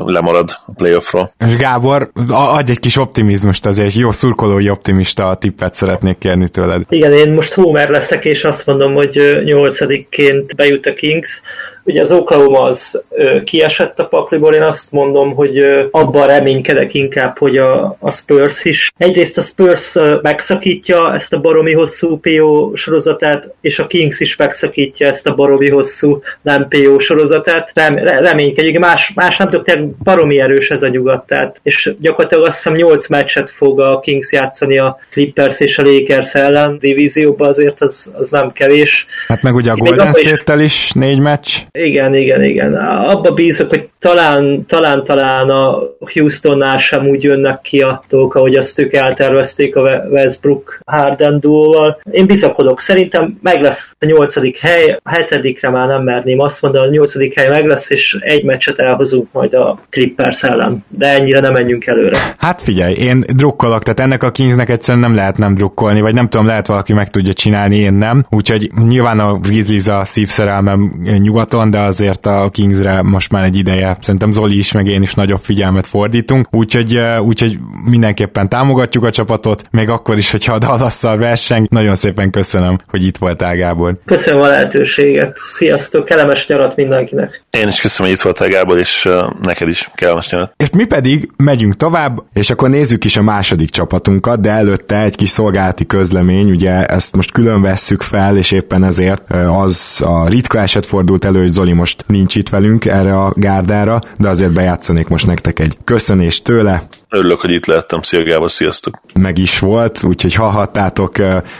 lemarad a playoffról. És Gábor, adj egy kis optimizmust, azért jó szurkolói optimista tippet szeretnék kérni tőled. Igen, én most Homer leszek, és azt mondom, hogy nyolcadikként bejut a Kings, Ugye az Oklahoma az ö, kiesett a pakliból, én azt mondom, hogy ö, abban reménykedek inkább, hogy a, a Spurs is. Egyrészt a Spurs ö, megszakítja ezt a baromi hosszú PO sorozatát, és a Kings is megszakítja ezt a baromi hosszú nem PO sorozatát. Rem, reménykedjük, más, más nem tudok, tehát baromi erős ez a nyugat, tehát, és gyakorlatilag azt hiszem 8 meccset fog a Kings játszani a Clippers és a Lakers ellen divízióban, azért az, az nem kevés. Hát meg ugye a Golden State-tel is négy meccs. Igen, igen, igen. Abba bízok, hogy talán, talán, talán a Houstonnál sem úgy jönnek ki a dolgok, ahogy azt ők eltervezték a Westbrook Harden duóval. Én bizakodok. Szerintem meg lesz a nyolcadik hely, a hetedikre már nem merném azt mondani, a nyolcadik hely meg lesz, és egy meccset elhozunk majd a Clippers ellen. De ennyire nem menjünk előre. Hát figyelj, én drukkolok, tehát ennek a Kingsnek egyszerűen nem lehet nem drukkolni, vagy nem tudom, lehet valaki meg tudja csinálni, én nem. Úgyhogy nyilván a Grizzlies a szívszerelmem nyugaton, de azért a Kingsre most már egy ideje szerintem Zoli is, meg én is nagyobb figyelmet fordítunk, úgyhogy, úgyhogy mindenképpen támogatjuk a csapatot, még akkor is, hogyha a Dallasszal verseng. Nagyon szépen köszönöm, hogy itt voltál, Gábor. Köszönöm a lehetőséget. Sziasztok, kellemes nyarat mindenkinek. Én is köszönöm, hogy itt voltál, Gábor, és neked is kellemes nyarat. És mi pedig megyünk tovább, és akkor nézzük is a második csapatunkat, de előtte egy kis szolgálati közlemény, ugye ezt most külön vesszük fel, és éppen ezért az a ritka eset fordult elő, hogy Zoli most nincs itt velünk erre a gárdára, de azért bejátszanék most nektek egy köszönést tőle. Örülök, hogy itt lehettem. Szia Gábor, sziasztok! Meg is volt, úgyhogy hallhattátok,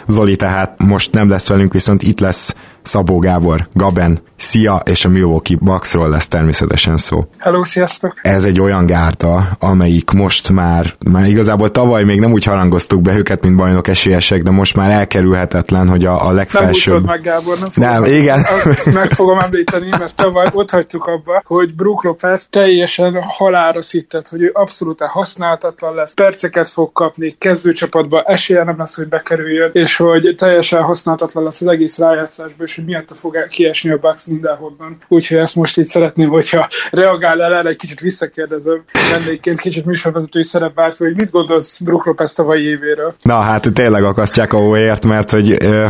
Zoli tehát most nem lesz velünk, viszont itt lesz Szabó Gábor, Gaben, Szia, és a Milwaukee Bucksról lesz természetesen szó. Hello, sziasztok! Ez egy olyan gárda, amelyik most már, már igazából tavaly még nem úgy harangoztuk be őket, mint bajnok esélyesek, de most már elkerülhetetlen, hogy a, a legfelsőbb... Nem meg, Gábor, nem, nem igen. Meg fogom említeni, mert tavaly ott hagytuk abba, hogy Brook Lopez teljesen halára szittet, hogy ő abszolút használhatatlan lesz, perceket fog kapni, kezdőcsapatba esélye nem lesz, hogy bekerüljön, és hogy teljesen használhatatlan lesz az egész rájátszásban, és hogy miatta fog kiesni a Bucks mindenhonnan. Úgyhogy ezt most így szeretném, hogyha reagál el erre, egy kicsit visszakérdezem, vendégként kicsit műsorvezetői szerep vált, hogy mit gondolsz Brook Lopez tavalyi évéről? Na hát tényleg akasztják a óért, mert hogy ö,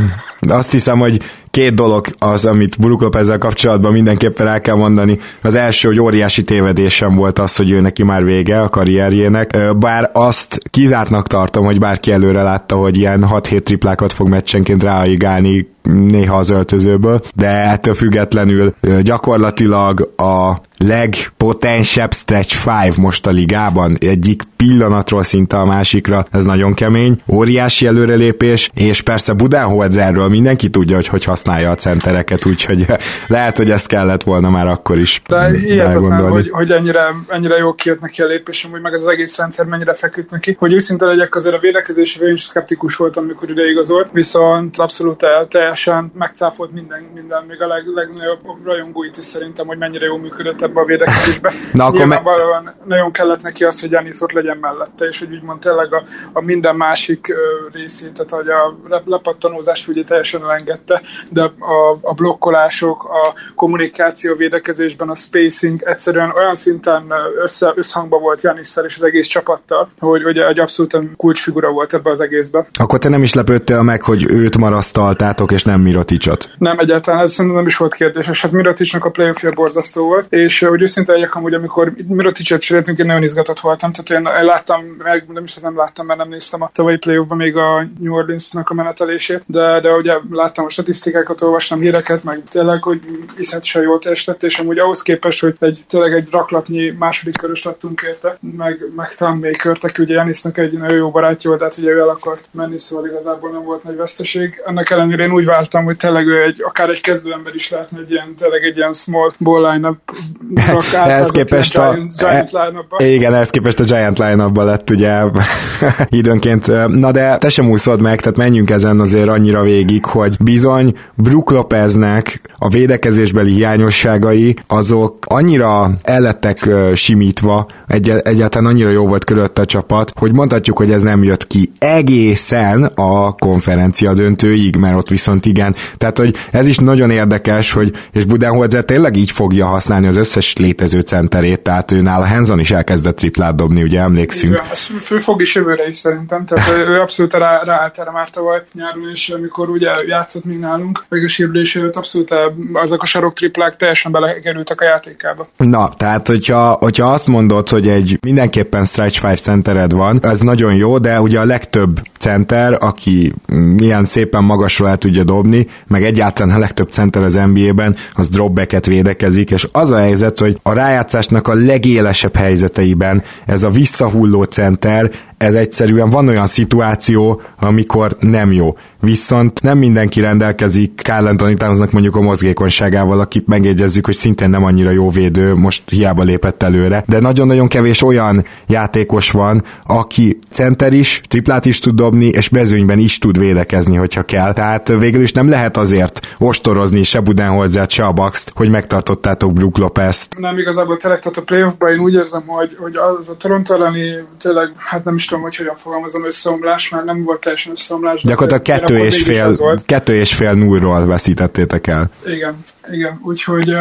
azt hiszem, hogy két dolog az, amit Brook ezzel kapcsolatban mindenképpen el kell mondani. Az első, hogy óriási tévedésem volt az, hogy ő neki már vége a karrierjének, bár azt kizártnak tartom, hogy bárki előre látta, hogy ilyen 6-7 triplákat fog meccsenként ráigálni néha az öltözőből, de ettől függetlenül gyakorlatilag a legpotensebb stretch 5 most a ligában, egyik pillanatról szinte a másikra, ez nagyon kemény, óriási előrelépés, és persze Budenholzerről mindenki tudja, hogy hogy használja a centereket, úgyhogy lehet, hogy ezt kellett volna már akkor is De hihetetlen, hogy, hogy ennyire, ennyire jó kijött neki a lépés, hogy meg ez az egész rendszer mennyire feküdt neki. Hogy őszinte legyek, azért a védekezésre én is szkeptikus voltam, amikor ide igazolt, viszont abszolút teljesen megcáfolt minden, minden még a leg, legnagyobb rajongóit is szerintem, hogy mennyire jó működött ebbe a védekezésbe. Na, akkor me- nagyon kellett neki az, hogy Janis ott legyen mellette, és hogy úgymond tényleg a, a minden másik uh, részét, tehát hogy a lepattanózást ugye teljesen elengedte, de a, a blokkolások, a kommunikáció védekezésben, a spacing egyszerűen olyan szinten össze, összhangba volt Janisszel és az egész csapattal, hogy ugye egy abszolút kulcsfigura volt ebbe az egészbe. Akkor te nem is lepődtél meg, hogy őt marasztaltátok, és nem Miroticot? Nem, egyáltalán, ez nem is volt kérdés. Hát Miroticnak a playoffja borzasztó volt, és hogy őszinte legyek, amúgy amikor Miroticot cseréltünk, én nagyon izgatott voltam, tehát én, láttam, meg nem is nem láttam, mert nem néztem a tavalyi playoffban még a New Orleansnak a menetelését, de, de ugye láttam a statisztikákat, olvastam híreket, meg tényleg, hogy iszonyatosan jól teljesített, és amúgy ahhoz képest, hogy egy, tényleg egy raklatnyi második körös adtunk érte, meg, meg talán még körtek, ugye Janisnak egy nagyon jó barátja volt, tehát ugye ő el akart menni, szóval igazából nem volt nagy veszteség. Ennek ellenére én úgy váltam, hogy tényleg ő egy, akár egy kezdőember is lehetne egy ilyen, tényleg egy ilyen small ball line-up ehhez képest a, giant, giant line Igen, ehhez képest a Giant line lett ugye időnként. Na de te sem úszod meg, tehát menjünk ezen azért annyira végig, hogy bizony Brook Lopeznek a védekezésbeli hiányosságai azok annyira ellettek simítva, egy, egyáltalán annyira jó volt körülött a csapat, hogy mondhatjuk, hogy ez nem jött ki egészen a konferencia döntőig, mert ott viszont igen. Tehát, hogy ez is nagyon érdekes, hogy és Budenholzer tényleg így fogja használni az összes létező centerét, tehát ő nála Hanson is elkezdett triplát dobni, ugye emlékszünk. Igen, fő fog is jövőre is szerintem, tehát ő abszolút rá, ráállt erre már tavaly nyáron, és amikor ugye játszott még nálunk, meg a sérülés előtt abszolút azok a sarok triplák teljesen belekerültek a játékába. Na, tehát hogyha, hogyha azt mondod, hogy egy mindenképpen stretch 5 centered van, ez nagyon jó, de ugye a legtöbb center, aki milyen szépen magasról el tudja dobni, meg egyáltalán a legtöbb center az NBA-ben, az dropbacket védekezik, és az a helyzet, hogy a rájátszásnak a legélesebb helyzeteiben ez a visszahulló center ez egyszerűen van olyan szituáció, amikor nem jó. Viszont nem mindenki rendelkezik Carl Anthony mondjuk a mozgékonyságával, akit megjegyezzük, hogy szintén nem annyira jó védő, most hiába lépett előre, de nagyon-nagyon kevés olyan játékos van, aki center is, triplát is tud dobni, és bezőnyben is tud védekezni, hogyha kell. Tehát végül is nem lehet azért ostorozni se Budenholzert, se a Baxt, hogy megtartottátok Brook Lopez-t. Nem igazából tényleg, tehát a playoffban én úgy érzem, hogy, hogy az a Toronto elleni tényleg, hát nem is tudom, hogy hogyan fogalmazom, összeomlás, mert nem volt teljesen összeomlás. Gyakorlatilag kettő és, fél, kettő és fél nullról veszítettétek el. Igen, igen, úgyhogy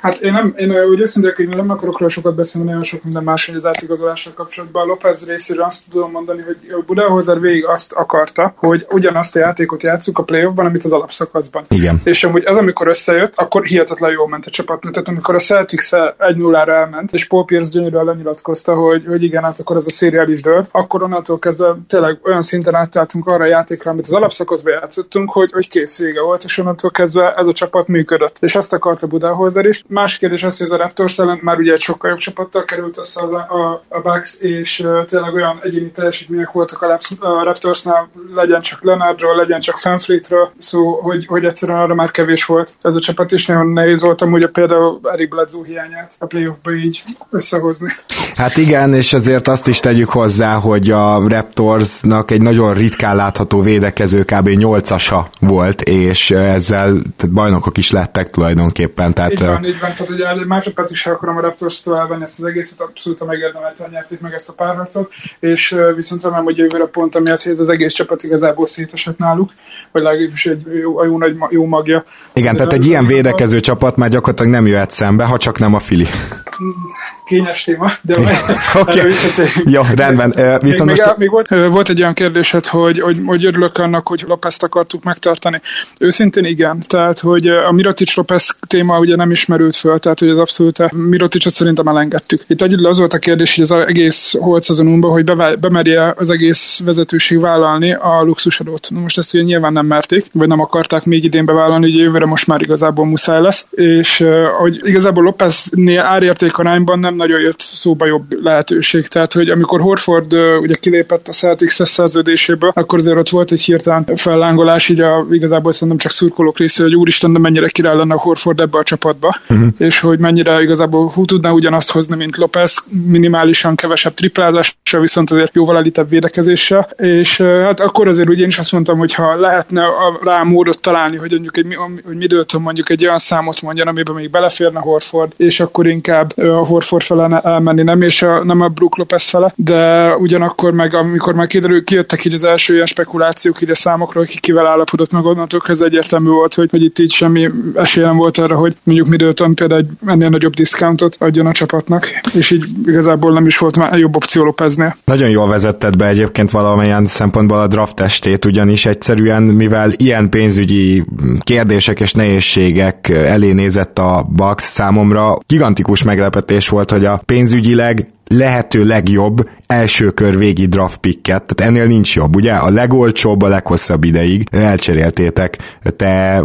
hát én nem, én úgy őszintén, hogy nem akarok róla sokat beszélni, nagyon sok minden más, hogy az átigazolással kapcsolatban. A López részéről azt tudom mondani, hogy Budenholzer végig azt akarta, hogy ugyanazt a játékot játszuk a playoffban, amit az alapszakaszban. Igen. És amúgy ez, amikor összejött, akkor hihetetlen jól ment a csapat. Tehát amikor a Celtics 1 0 elment, és Paul Pierce gyönyörűen lenyilatkozta, hogy, hogy igen, hát akkor ez a szériál is dölt, akkor onnantól kezdve tényleg olyan szinten átálltunk arra a játékra, amit az alapszakaszban játszottunk, hogy, hogy kész vége volt, és onnantól kezdve ez a csapat működött működött. És azt akarta Budaholzer is. Más kérdés az, hogy a Raptors ellen már ugye egy sokkal jobb csapattal került össze a, a, a Bucks, és uh, tényleg olyan egyéni teljesítmények voltak a, Laps, a Raptorsnál, legyen csak Leonardról, legyen csak Fanfleetről, szó, hogy, hogy egyszerűen arra már kevés volt. Ez a csapat is nagyon nehéz volt amúgy a például Eric Bledsoe hiányát a playoffba így összehozni. Hát igen, és azért azt is tegyük hozzá, hogy a Raptorsnak egy nagyon ritkán látható védekező kb. 8-asa volt, és ezzel tehát bajnokok is lett lettek tulajdonképpen. Tehát, így van, így van, tehát ugye másodperc is akarom a Raptors-től elvenni ezt az egészet, abszolút a megérdemelten nyerték meg ezt a párharcot, és viszont remélem, hogy jövőre pont amiatt, hogy ez az egész csapat igazából szétesett náluk, vagy legalábbis egy jó, jó, nagy, jó magja. Igen, tehát egy ilyen védekező csapat már gyakorlatilag nem jöhet szembe, ha csak nem a Fili. Kényes téma, de okay. Jó, rendben. Uh, viszont még, most... még, volt, volt egy olyan kérdésed, hogy, hogy, hogy örülök annak, hogy Lopez-t akartuk megtartani. Őszintén igen, tehát hogy a Mirotic Lopez téma ugye nem ismerült föl, tehát hogy az abszolút Miroticot szerintem elengedtük. Itt egyedül az volt a kérdés, hogy az egész holt szezonunkban, hogy bemerje az egész vezetőség vállalni a luxusadót. Most ezt ugye nyilván nem merték, vagy nem akarták még idén bevállalni, hogy jövőre most már igazából muszáj lesz, és hogy igazából Lopeznél árérték arányban nem nagyon jött szóba jobb lehetőség. Tehát, hogy amikor Horford ugye kilépett a Celtics szerződéséből, akkor azért ott volt egy hirtelen fellángolás, így a, igazából szerintem csak szurkolók részéről, hogy úristen, de mennyire király lenne a Horford ebbe a csapatba, uh-huh. és hogy mennyire igazából hú tudná ugyanazt hozni, mint Lopez, minimálisan kevesebb triplázással, viszont azért jóval elitebb védekezéssel, és hát akkor azért ugye én is azt mondtam, hogy ha lehetne rá módot találni, hogy mondjuk egy, hogy Middleton mondjuk egy olyan számot mondjon, amiben még beleférne Horford, és akkor inkább a Horford fele elmenni, nem, és a, nem a Brook Lopez fele, de ugyanakkor meg amikor már kiderül, kijöttek így az első ilyen spekulációk így a számokról, ki kivel állapodott meg onnantól, ez egyértelmű volt, hogy, hogy itt így semmi esély nem volt arra, hogy mondjuk Middleton például egy ennél nagyobb diszkántot adjon a csapatnak, és így igazából nem is volt már jobb opció Lopeznél. Nagyon jól vezetted be egyébként valamilyen szempontból a draft testét, ugyanis egyszerűen, mivel ilyen pénzügyi kérdések és nehézségek elé nézett a Bucks számomra, gigantikus meglepetés volt, hogy a pénzügyileg lehető legjobb első kör végi draft picket, tehát ennél nincs jobb, ugye? A legolcsóbb, a leghosszabb ideig elcseréltétek. Te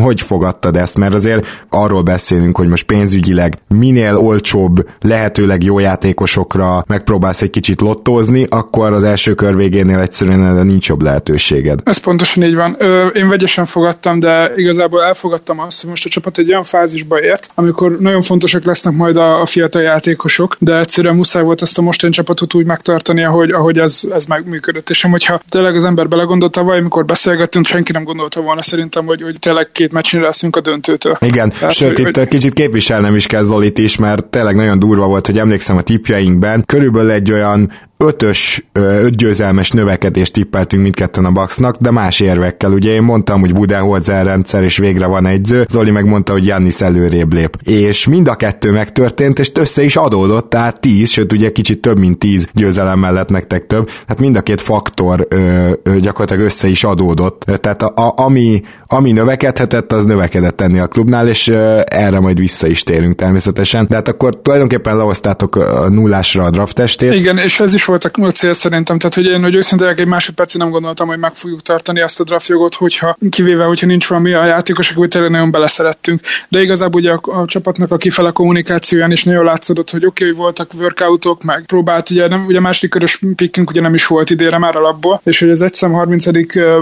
hogy fogadtad ezt? Mert azért arról beszélünk, hogy most pénzügyileg minél olcsóbb, lehetőleg jó játékosokra megpróbálsz egy kicsit lottózni, akkor az első kör végénél egyszerűen nincs jobb lehetőséged. Ez pontosan így van. Én vegyesen fogadtam, de igazából elfogadtam azt, hogy most a csapat egy olyan fázisba ért, amikor nagyon fontosak lesznek majd a, a fiatal játékosok, de egyszerűen muszáj volt ezt a mostani csapatot úgy megtartani, ahogy, ahogy ez, ez megműködött. És hogyha tényleg az ember belegondolt tavaly, amikor beszélgettünk, senki nem gondolta volna szerintem, hogy, hogy tényleg két meccsre leszünk a döntőtől. Igen, Tehát, sőt, hogy, itt hogy... kicsit képviselnem is kell Zolit is, mert tényleg nagyon durva volt, hogy emlékszem a tipjeinkben, körülbelül egy olyan ötös, öt győzelmes növekedést tippeltünk mindketten a Bucksnak, de más érvekkel. Ugye én mondtam, hogy Budenholzer rendszer, és végre van egyző, Zoli megmondta, hogy Jannis előrébb lép. És mind a kettő megtörtént, és össze is adódott, tehát tíz, sőt ugye kicsit több, mint tíz győzelem mellett nektek több. Hát mind a két faktor ö, ö, gyakorlatilag össze is adódott. Tehát a, a, ami, ami növekedhetett, az növekedett ennél a klubnál, és ö, erre majd vissza is térünk természetesen. De hát akkor tulajdonképpen lehoztátok a nullásra a draftestét. Igen, és ez is volt a cél szerintem. Tehát, hogy én, hogy őszintén egy másodpercig nem gondoltam, hogy meg fogjuk tartani azt a draftjogot, hogyha kivéve, hogyha nincs valami a játékos, akkor tényleg nagyon beleszerettünk. De igazából ugye a, a csapatnak a kifele kommunikációján is nagyon látszott, hogy oké, okay, voltak workoutok, meg próbált, ugye, nem, ugye második körös pickünk ugye nem is volt idére már alapból, és hogy az egyszem 30.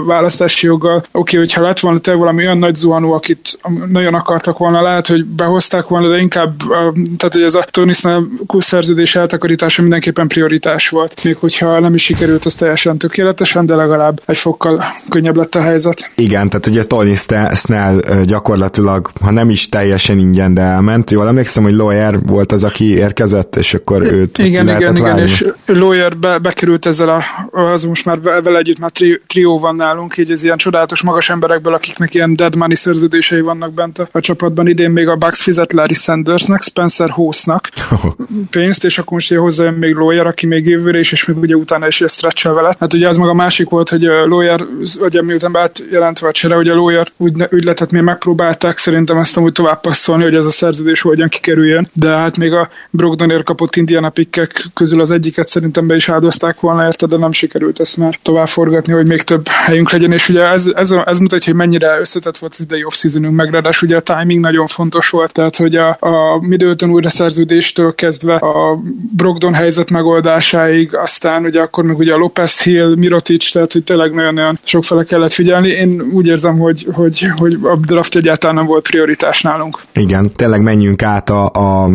választási joggal, oké, okay, hogyha lett volna te valami olyan nagy zuhanó, akit nagyon akartak volna, lehet, hogy behozták volna, de inkább, tehát hogy ez a Tonisnál szerződés eltakarítása mindenképpen prioritás volt volt, még hogyha nem is sikerült az teljesen tökéletesen, de legalább egy fokkal könnyebb lett a helyzet. Igen, tehát ugye Tony Snell gyakorlatilag, ha nem is teljesen ingyen, de elment. Jól emlékszem, hogy Lawyer volt az, aki érkezett, és akkor őt Igen, igen, igen, és Lawyer be, bekerült ezzel a, az most már vele együtt már tri, trió van nálunk, így ez ilyen csodálatos magas emberekből, akiknek ilyen dead money szerződései vannak bent a, a csapatban. Idén még a Bucks fizet Larry Sandersnek, Spencer Hossnak pénzt, és akkor most hozzá még Lawyer, aki még jövőre is, és még ugye utána is stretch vele. Hát ugye az meg a másik volt, hogy a Lawyer, ugye miután beállt jelentve a csere, hogy a Lawyer úgy, ügyletet még megpróbálták szerintem ezt amúgy tovább passzolni, hogy ez a szerződés hogyan kikerüljön, de hát még a Brogdonért kapott Indiana pikkek közül az egyiket szerintem be is áldozták volna érte, de nem sikerült ezt már tovább forgatni, hogy még több helyünk legyen, és ugye ez, ez, ez mutatja, hogy mennyire összetett volt az idei off-seasonünk, meg ráadásul ugye a timing nagyon fontos volt, tehát hogy a, a Middleton újra szerződéstől kezdve a Brogdon helyzet megoldásáig még aztán ugye akkor meg ugye a Lopez Hill, Mirotic, tehát hogy tényleg nagyon-nagyon sokfele kellett figyelni. Én úgy érzem, hogy, hogy, hogy a draft egyáltalán nem volt prioritás nálunk. Igen, tényleg menjünk át a, a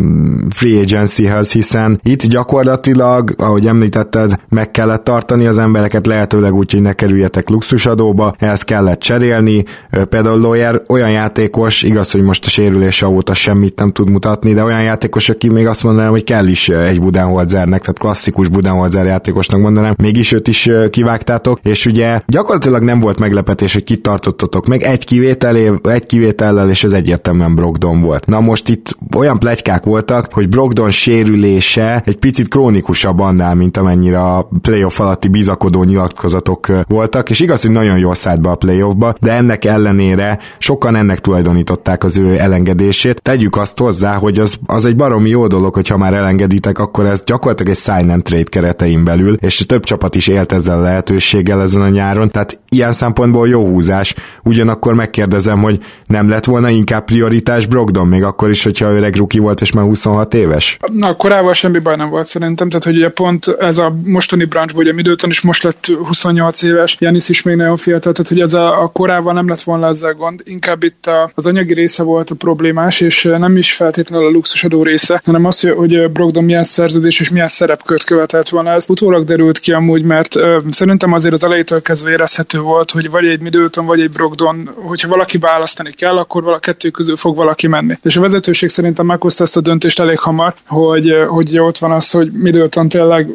free agencyhez, hiszen itt gyakorlatilag, ahogy említetted, meg kellett tartani az embereket lehetőleg úgy, hogy ne kerüljetek luxusadóba, ehhez kellett cserélni. Például Lawyer olyan játékos, igaz, hogy most a sérülése óta semmit nem tud mutatni, de olyan játékos, aki még azt mondanám, hogy kell is egy Budenholzernek, tehát klasszikus Budenholzer Budenholzer játékosnak mondanám, mégis őt is kivágtátok, és ugye gyakorlatilag nem volt meglepetés, hogy kitartottatok meg egy kivételé, egy kivétellel, és ez egyértelműen Brogdon volt. Na most itt olyan plegykák voltak, hogy Brogdon sérülése egy picit krónikusabb annál, mint amennyire a playoff alatti bizakodó nyilatkozatok voltak, és igaz, hogy nagyon jól szállt be a playoffba, de ennek ellenére sokan ennek tulajdonították az ő elengedését. Tegyük azt hozzá, hogy az, az egy baromi jó dolog, hogyha már elengeditek, akkor ez gyakorlatilag egy sign and trade keretein belül, és több csapat is élt ezzel a lehetőséggel ezen a nyáron, tehát ilyen szempontból jó húzás. Ugyanakkor megkérdezem, hogy nem lett volna inkább prioritás Brogdon, még akkor is, hogyha öreg ruki volt, és már 26 éves? Na, korábban semmi baj nem volt szerintem, tehát hogy ugye pont ez a mostani branchból, ugye Middleton is most lett 28 éves, Janis is még nagyon fiatal, tehát hogy ez a, a korával nem lett volna ezzel gond, inkább itt a, az anyagi része volt a problémás, és nem is feltétlenül a luxusadó része, hanem az, hogy Brogdon milyen szerződés és milyen szerepkört követett volna. Ez utólag derült ki amúgy, mert uh, szerintem azért az elejétől kezdve érezhető volt, hogy vagy egy Middleton, vagy egy Brogdon, hogyha valaki választani kell, akkor a kettő közül fog valaki menni. És a vezetőség szerintem meghozta ezt a döntést elég hamar, hogy, hogy ott van az, hogy Middleton tényleg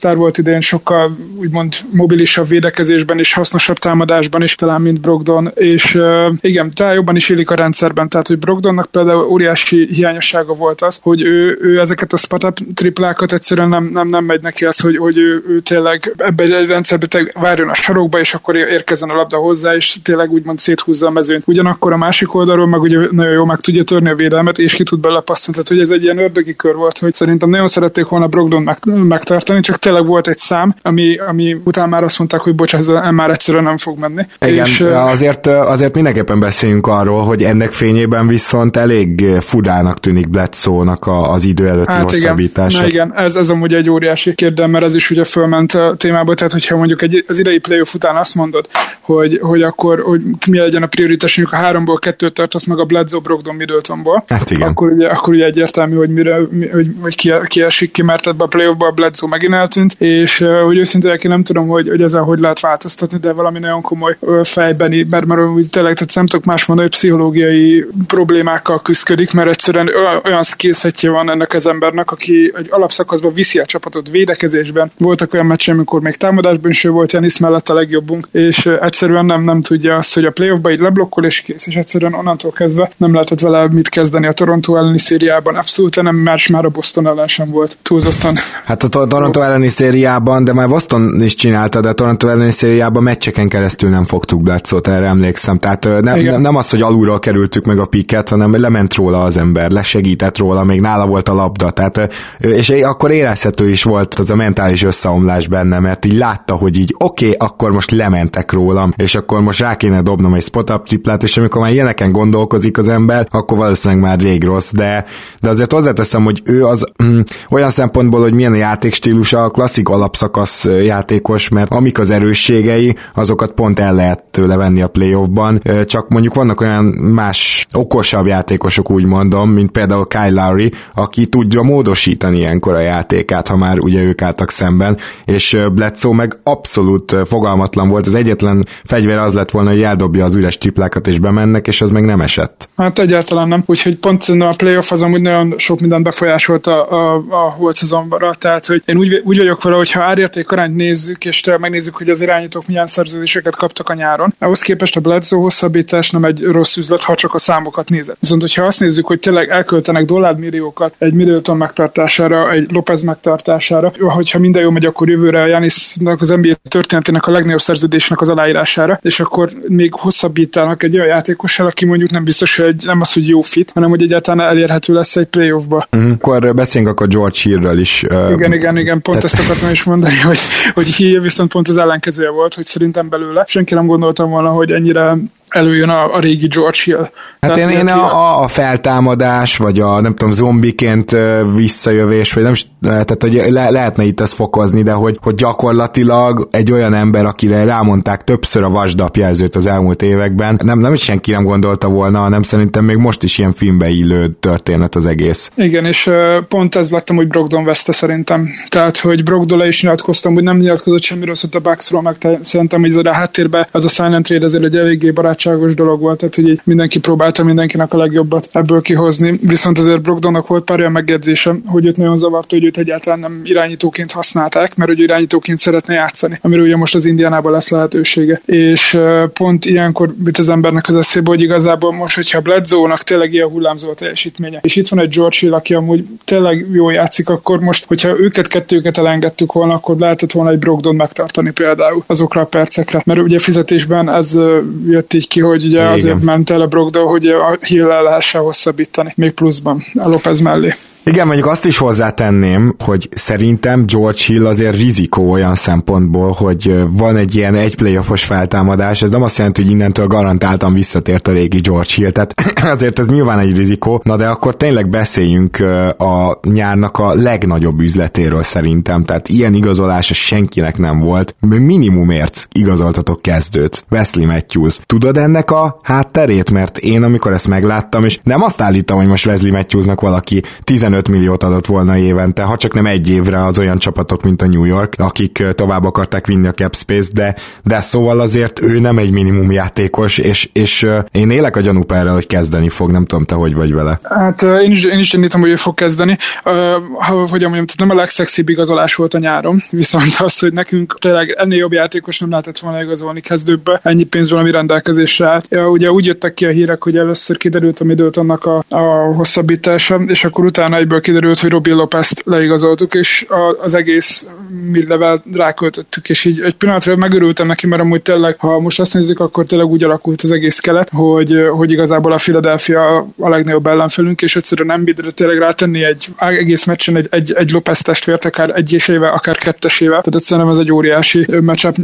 all volt idén, sokkal úgymond mobilisabb védekezésben és hasznosabb támadásban is talán, mint Brogdon, és uh, igen, talán jobban is élik a rendszerben, tehát hogy Brogdonnak például óriási hiányossága volt az, hogy ő, ő ezeket a spot triplákat egyszerűen nem, nem, nem megy neki az, hogy, hogy ő, ő tényleg ebbe egy rendszerbe várjon a sarokba, és akkor érkezzen a labda hozzá, és tényleg úgymond széthúzza a mezőnyt. Ugyanakkor a másik oldalról meg ugye nagyon jó meg tudja törni a védelmet, és ki tud bele passzolni. Tehát, hogy ez egy ilyen ördögi kör volt, hogy szerintem nagyon szerették volna Brogdon meg, megtartani, csak tényleg volt egy szám, ami, ami után már azt mondták, hogy bocs, ez már egyszerűen nem fog menni. Igen, és, azért, azért mindenképpen beszéljünk arról, hogy ennek fényében viszont elég fudának tűnik Bledsoe-nak az idő előtti hát hosszabbítása. Igen, Na igen, ez, ez amúgy egy óriási kérdem, mert ez is ugye fölment a témába, tehát hogyha mondjuk egy, az idei playoff után azt mondod, hogy, hogy akkor hogy mi legyen a prioritás, mondjuk a háromból kettőt tartasz meg a Bledsoe Brogdon Middletonból, hát igen. akkor ugye, akkor ugye egyértelmű, hogy, mire, hogy, hogy ki, ki esik ki, mert ebbe a playoffba a Bledsoe megint eltűnt, és hogy őszintén nem tudom, hogy, hogy ezzel hogy lehet változtatni, de valami nagyon komoly fejbeni, mert, mert úgy tényleg, tehát nem tudok más mondani, hogy pszichológiai problémákkal küzdik, mert egyszerűen olyan skillsetje van ennek az embernek, aki egy alapszakaszban viszi a csapatot védekezésben. Voltak olyan meccsek, amikor még támadásban is ő volt Janis mellett a legjobbunk, és egyszerűen nem, nem tudja azt, hogy a playoffba így leblokkol és kész, és egyszerűen onnantól kezdve nem lehetett vele mit kezdeni a Toronto elleni szériában. Abszolút nem, más már a Boston ellen sem volt túlzottan. Hát a Toronto elleni szériában, de már Boston is csinálta, de a Toronto elleni szériában meccseken keresztül nem fogtuk Bledsoe-t, erre emlékszem. Tehát nem, nem, nem az, hogy alulról kerültük meg a piket, hanem lement róla az ember, lesegített róla, még nála volt a labda. Tehát, és akkor érezhető is volt az a mentális összeomlás benne, mert így látta, hogy így oké, okay, akkor most lementek rólam, és akkor most rá kéne dobnom egy spot-up triplát, és amikor már ilyeneken gondolkozik az ember, akkor valószínűleg már rég rossz, de, de azért hozzáteszem, hogy ő az mm, olyan szempontból, hogy milyen a játékstílusa, a klasszik alapszakasz játékos, mert amik az erősségei, azokat pont el lehet tőle venni a playoffban, csak mondjuk vannak olyan más okosabb játékosok, úgy mondom, mint például Kyle Lowry, aki tudja módosítani ilyenkor a játékát, ha már ugye ők álltak szemben, és Bledsoe meg abszolút fogalmatlan volt, az egyetlen fegyver az lett volna, hogy eldobja az üres triplákat és bemennek, és az meg nem esett. Hát egyáltalán nem, úgyhogy pont a playoff az amúgy nagyon sok mindent befolyásolt a, a, a holt szezonra, tehát hogy én úgy, úgy vagyok vele, hogy ha árérték arányt nézzük, és megnézzük, hogy az irányítók milyen szerződéseket kaptak a nyáron, ahhoz képest a Bledsoe hosszabbítás nem egy rossz üzlet, ha csak a számokat nézed. Viszont, hogyha azt nézzük, hogy tényleg elköltenek dollármilliókat egy Middleton megtartására, egy Lopez megtartására, hogyha minden jó megy, akkor jövőre a Janisnak az NBA történetének a legnagyobb szerződésnek az aláírására, és akkor még hosszabbítanak egy olyan játékossal, aki mondjuk nem biztos, hogy nem az, hogy jó fit, hanem hogy egyáltalán elérhető lesz egy playoffba. Uh-huh. Akkor beszéljünk akkor George Hillről is. Igen, igen, igen, pont ezt akartam is mondani, hogy, hogy Hill viszont pont az ellenkezője volt, hogy szerintem belőle senki nem gondoltam volna, hogy ennyire előjön a, a régi George Hill. Hát Tehát én, én a, a feltámadás, vagy a nem tudom, zombiként visszajövés, vagy nem is, tehát hogy le, lehetne itt ezt fokozni, de hogy, hogy gyakorlatilag egy olyan ember, akire rámondták többször a vasdapjelzőt az elmúlt években, nem, nem is senki nem gondolta volna, hanem szerintem még most is ilyen filmbe illő történet az egész. Igen, és pont ez lettem, hogy Brogdon veszte szerintem. Tehát, hogy Brogdon is nyilatkoztam, hogy nem nyilatkozott semmi rosszat a Bucksról, meg szerintem, hogy ez a háttérben az a silent trade azért egy eléggé barát barátságos dolog volt, tehát hogy mindenki próbálta mindenkinek a legjobbat ebből kihozni, viszont azért Brogdonnak volt pár olyan megjegyzése, hogy őt nagyon zavarta, hogy őt egyáltalán nem irányítóként használták, mert hogy irányítóként szeretne játszani, amiről ugye most az Indiánában lesz lehetősége. És pont ilyenkor mit az embernek az eszébe, hogy igazából most, hogyha Bledsoe-nak tényleg ilyen hullámzó a teljesítménye, és itt van egy George Hill, aki amúgy tényleg jól játszik, akkor most, hogyha őket kettőket elengedtük volna, akkor lehetett volna egy Brogdon megtartani például azokra a percekre. Mert ugye fizetésben ez jött így ki, hogy ugye Igen. azért ment el a Brogdon, hogy a hill lehessen hosszabbítani, még pluszban a Lopez mellé. Igen, mondjuk azt is hozzátenném, hogy szerintem George Hill azért rizikó olyan szempontból, hogy van egy ilyen egy playoffos feltámadás, ez nem azt jelenti, hogy innentől garantáltan visszatért a régi George Hill, tehát azért ez nyilván egy rizikó, na de akkor tényleg beszéljünk a nyárnak a legnagyobb üzletéről szerintem, tehát ilyen igazolása senkinek nem volt. Minimumért igazoltatok kezdőt, Wesley Matthews. Tudod ennek a hátterét? Mert én amikor ezt megláttam, és nem azt állítom, hogy most Wesley Matthewsnak valaki 10 15 milliót adott volna évente, ha csak nem egy évre az olyan csapatok, mint a New York, akik tovább akarták vinni a cap space, de, de szóval azért ő nem egy minimum játékos, és, és én élek a gyanúperrel, hogy kezdeni fog, nem tudom te, hogy vagy vele. Hát én is, én is gyanítom, hogy ő fog kezdeni. Uh, hogy mondjam, nem a legszexibb igazolás volt a nyáron, viszont az, hogy nekünk tényleg ennél jobb játékos nem lehetett volna igazolni kezdőbe, ennyi pénzből, ami rendelkezésre állt. Ja, ugye úgy jöttek ki a hírek, hogy először kiderült a időt annak a, a hosszabbítása, és akkor utána egyből kiderült, hogy Robi Lopez-t leigazoltuk, és a, az egész midlevel ráköltöttük, és így egy pillanatra megörültem neki, mert amúgy tényleg, ha most azt nézzük, akkor tényleg úgy alakult az egész kelet, hogy, hogy igazából a Philadelphia a legnagyobb ellenfelünk, és egyszerűen nem bír tényleg rátenni egy egész meccsen egy, egy, egy Lopez testvért, akár egyesével, akár kettesével. Tehát egyszerűen ez egy óriási matchup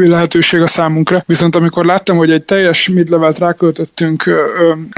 lehetőség a számunkra. Viszont amikor láttam, hogy egy teljes midlevelt ráköltöttünk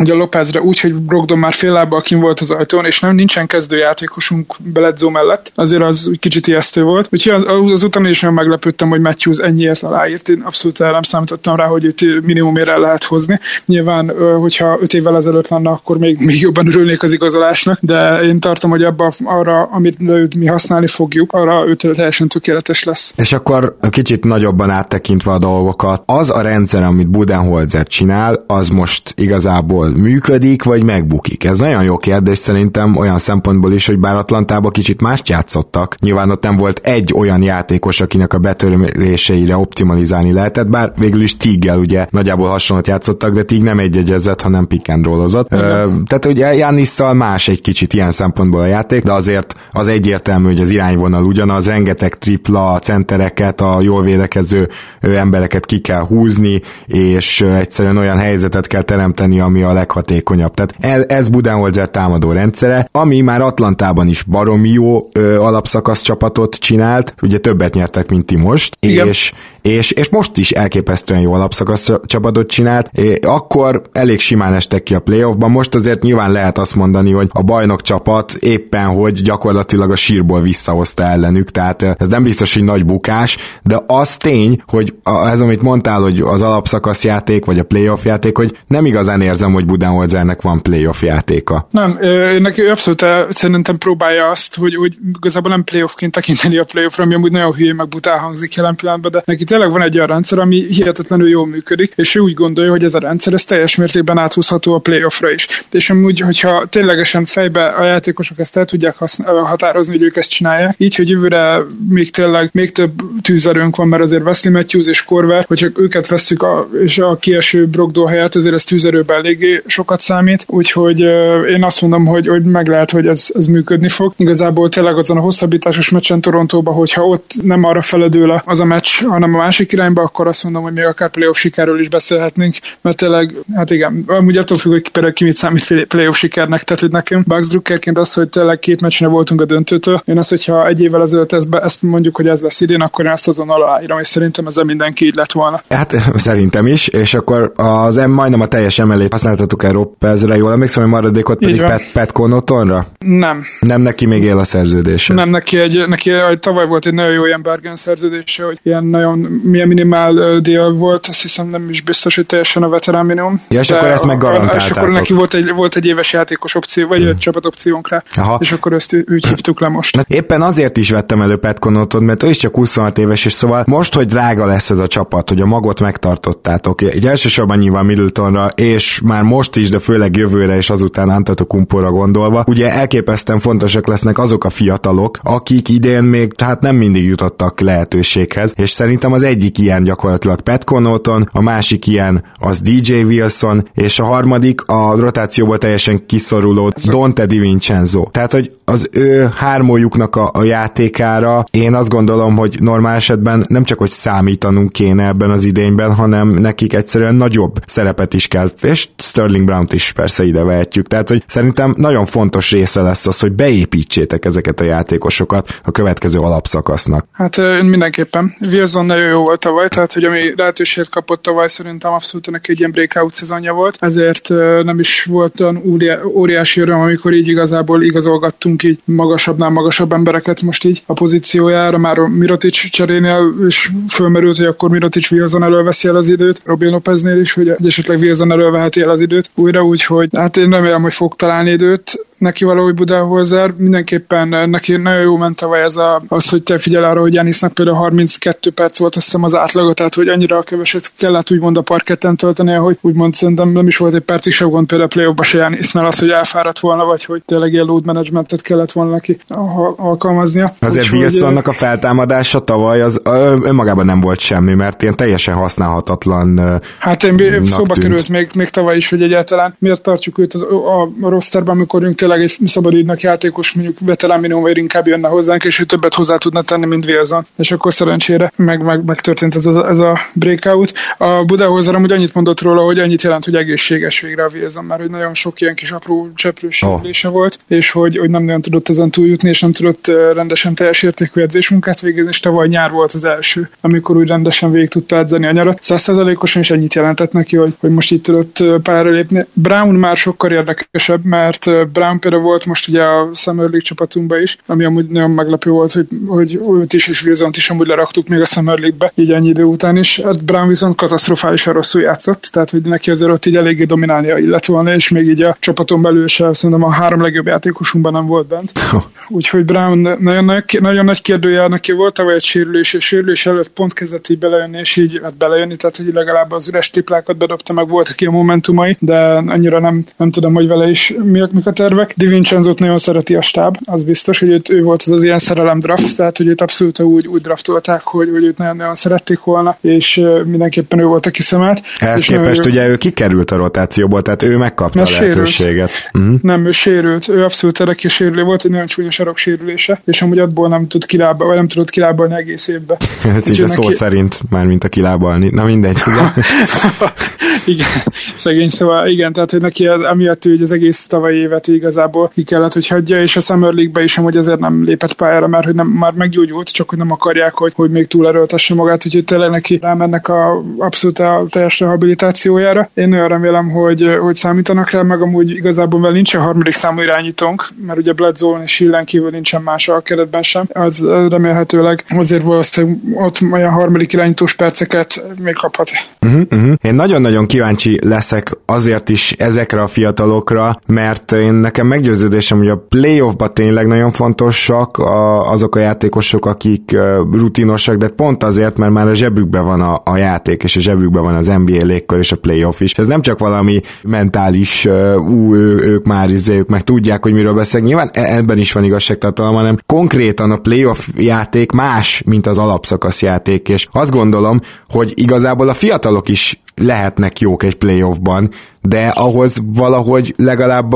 ugye Lopezre úgy, hogy Brogdon már fél lábbal kim volt az ajtón, és nem nincsen kezdőjátékosunk Beledzó mellett, azért az úgy kicsit ijesztő volt. Úgyhogy az, azután is nagyon meglepődtem, hogy Matthews ennyiért aláírt. Én abszolút nem számítottam rá, hogy őt minimumért el lehet hozni. Nyilván, hogyha öt évvel ezelőtt lenne, akkor még, még jobban örülnék az igazolásnak, de én tartom, hogy abba arra, amit mi használni fogjuk, arra ő teljesen tökéletes lesz. És akkor kicsit nagyobban áttekintve a dolgokat, az a rendszer, amit Budenholzer csinál, az most igazából működik, vagy megbukik? Ez nagyon jó kérdés szerintem olyan szempontból is, hogy bár Atlantában kicsit más játszottak, nyilván ott nem volt egy olyan játékos, akinek a betöréseire optimalizálni lehetett, bár végül is Tiggel ugye nagyjából hasonlót játszottak, de Tig nem egyegyezett, hanem pick and rollozott. Ö, tehát ugye Jannisszal más egy kicsit ilyen szempontból a játék, de azért az egyértelmű, hogy az irányvonal ugyanaz, rengeteg tripla, centereket, a jól védekező embereket ki kell húzni, és egyszerűen olyan helyzetet kell teremteni, ami a leghatékonyabb. Tehát ez Budenholzer támadó rendszere, ami már már Atlantában is baromi jó ö, alapszakasz csapatot csinált, ugye többet nyertek, mint ti most, Igen. és és, és most is elképesztően jó alapszakasz csapatot csinált, akkor elég simán estek ki a playoffban, most azért nyilván lehet azt mondani, hogy a bajnok csapat éppen, hogy gyakorlatilag a sírból visszahozta ellenük, tehát ez nem biztos, hogy nagy bukás, de az tény, hogy ez, amit mondtál, hogy az alapszakasz játék, vagy a playoff játék, hogy nem igazán érzem, hogy Budenholzernek van playoff játéka. Nem, neki abszolút szerintem próbálja azt, hogy, hogy igazából nem playoffként tekinteni a playoffra, ami amúgy nagyon hülye meg butál hangzik jelen pillanatban, de neki tényleg van egy olyan rendszer, ami hihetetlenül jól működik, és ő úgy gondolja, hogy ez a rendszer ez teljes mértékben áthúzható a playoffra is. És amúgy, hogyha ténylegesen fejbe a játékosok ezt el tudják határozni, hogy ők ezt csinálják, így, hogy jövőre még tényleg még több tűzerőnk van, mert azért Wesley Matthews és Korver, hogyha őket veszük a, és a kieső Brogdó helyett, azért ez tűzerőben eléggé sokat számít, úgyhogy én azt mondom, hogy, hogy meg lehet, hogy ez, ez működni fog. Igazából tényleg azon a hosszabbításos meccsen Torontóban, hogyha ott nem arra feledül az a meccs, hanem a másik irányba, akkor azt mondom, hogy még akár playoff sikerről is beszélhetnénk, mert tényleg, hát igen, amúgy attól függ, hogy például ki mit számít playoff sikernek, tehát hogy nekem Bugs Druckerként az, hogy tényleg két meccsre voltunk a döntőtől, én azt, hogyha egy évvel ezelőtt ezt, be, ezt mondjuk, hogy ez lesz idén, akkor én ezt azon aláírom, és szerintem ezzel mindenki így lett volna. Hát szerintem is, és akkor az majdnem a teljes emelét használtatok el Roppezre, jól emlékszem, hogy maradékot pedig Pat, Pat Connaughtonra, Middletonra? Nem. Nem neki még él a szerződése? Nem, neki, egy, neki tavaly volt egy nagyon jó ilyen Bergen szerződése, hogy ilyen nagyon milyen minimál dél volt, azt hiszem nem is biztos, hogy teljesen a veterán minimum. Ja, és akkor ezt meg garantáltátok. És akkor neki volt egy, volt egy éves játékos opció, vagy hmm. egy csapatopciónk rá, Aha. és akkor ezt úgy hívtuk le most. Na, éppen azért is vettem elő Connaughton, mert ő is csak 26 éves, és szóval most, hogy drága lesz ez a csapat, hogy a magot megtartottátok, egy elsősorban nyilván Middletonra, és már most is, de főleg jövőre és azután Antetokumpóra gondolva, ugye elképesztően fontosak lesznek azok a fiatalok, akik idén még tehát nem mindig jutottak lehetőséghez, és szerintem az egyik ilyen gyakorlatilag Pat Connaughton, a másik ilyen az DJ Wilson, és a harmadik a rotációból teljesen kiszoruló Dante DiVincenzo. Tehát, hogy az ő hármójuknak a, a játékára én azt gondolom, hogy normál esetben nem csak, hogy számítanunk kéne ebben az idényben, hanem nekik egyszerűen nagyobb szerepet is kell, és Sterling Brown-t is persze ide vehetjük. Tehát, hogy szerintem nagyon fontos része lesz az, hogy beépítsétek ezeket a játékosokat a következő alapszakasznak. Hát mindenképpen. Wilson nagyon jó volt tavaly, tehát hogy ami lehetőséget kapott tavaly, szerintem abszolút neki egy ilyen breakout szezonja volt, ezért nem is volt olyan óriási öröm, amikor így igazából igazolgattunk így magasabbnál magasabb embereket most így a pozíciójára, már a Mirotic cserénél is fölmerült, hogy akkor Mirotic Wilson előveszi el az időt, Robin Lopeznél is, hogy esetleg Wilson előveheti el az időt újra, úgyhogy hát én remélem, hogy fog találni időt, neki valahogy Budenholzer, mindenképpen eh, neki nagyon jó ment tavaly ez a, az, hogy te figyel arra, hogy Janisnak például 32 perc volt azt hiszem az átlaga, tehát hogy annyira keveset kellett úgymond a parketten tölteni, hogy úgymond szerintem nem is volt egy percig sem gond például a play se Janisnál az, hogy elfáradt volna, vagy hogy tényleg ilyen load managementet kellett volna neki alkalmaznia. Azért Wilsonnak a feltámadása tavaly az önmagában nem volt semmi, mert ilyen teljesen használhatatlan Hát én szóba tűnt. került még, még tavaly is, hogy egyáltalán miért tartjuk őt az, a, a rosterben, amikor őnk tényleg egy szabadügynek játékos, mondjuk veterán minimum, vagy inkább jönne hozzánk, és ő többet hozzá tudna tenni, mint Wilson. És akkor szerencsére meg, meg, megtörtént ez a, ez a breakout. A Budahozer amúgy annyit mondott róla, hogy annyit jelent, hogy egészséges végre a Wilson, mert hogy nagyon sok ilyen kis apró cseprős oh. volt, és hogy, hogy nem nagyon tudott ezen túljutni, és nem tudott rendesen teljes értékű edzésmunkát végezni, és tavaly nyár volt az első, amikor úgy rendesen végig tudta edzeni a nyarat. Százszerzalékosan is ennyit jelentett neki, hogy, hogy most itt tudott pályára lépni. Brown már sokkal érdekesebb, mert Brown Brown például volt most ugye a Summer League csapatunkban is, ami amúgy nagyon meglepő volt, hogy, hogy őt is és wilson is amúgy leraktuk még a Summer League-be, így ennyi idő után is. Hát Brown viszont katasztrofálisan rosszul játszott, tehát hogy neki azért ott így eléggé dominálnia illet volna, és még így a csapaton belül se szerintem a három legjobb játékosunkban nem volt bent. Úgyhogy Brown nagyon, nagy, nagyon nagy kérdőjel neki volt tavaly egy sérülés, és sérülés előtt pont kezdett így belejönni, és így hát belejönni, tehát hogy legalább az üres triplákat bedobta, meg voltak a momentumai, de annyira nem, nem tudom, hogy vele is mi, mik a tervek évek. Di Vincenzo-t nagyon szereti a stáb, az biztos, hogy őt, ő volt az az ilyen szerelem draft, tehát hogy őt abszolút úgy, úgy draftolták, hogy, hogy őt nagyon-nagyon szerették volna, és mindenképpen ő volt a kiszemelt. Ehhez és képest ő... ugye ő kikerült a rotációból, tehát ő megkapta a lehetőséget. Sérült. Uh-huh. Nem, ő sérült, ő abszolút erre sérülő volt, egy nagyon csúnya sarok sérülése, és amúgy abból nem tud kilábalni, vagy nem tudott kilábalni egész évbe. Ez így a szó neki... szerint, már mint a kilábalni. Na mindegy. igen, szegény, szóval igen, tehát hogy neki az, amiatt ő, hogy az egész tavalyi évet igaz igazából ki kellett, hogy hagyja, és a Summer League-be is amúgy ezért nem lépett pályára, mert hogy nem, már meggyógyult, csak hogy nem akarják, hogy, hogy még túlerőltesse magát, úgyhogy tényleg neki rámennek a abszolút a teljes rehabilitációjára. Én nagyon remélem, hogy, hogy számítanak rá, meg amúgy igazából vel nincs harmadik számú irányítónk, mert ugye Bledsoe és Hillen kívül nincsen más a keretben sem. Az remélhetőleg azért valószínűleg ott olyan harmadik irányítós perceket még kaphat. Uh-huh, uh-huh. Én nagyon-nagyon kíváncsi leszek azért is ezekre a fiatalokra, mert én nekem nekem meggyőződésem, hogy a playoffba tényleg nagyon fontosak a, azok a játékosok, akik rutinosak, de pont azért, mert már a zsebükben van a, a játék, és a zsebükben van az NBA légkör és a playoff is. Ez nem csak valami mentális, ú, ők már izé, ők meg tudják, hogy miről beszélnek. Nyilván e, ebben is van igazságtartalom, hanem konkrétan a playoff játék más, mint az alapszakasz játék, és azt gondolom, hogy igazából a fiatalok is lehetnek jók egy playoffban, de ahhoz valahogy legalább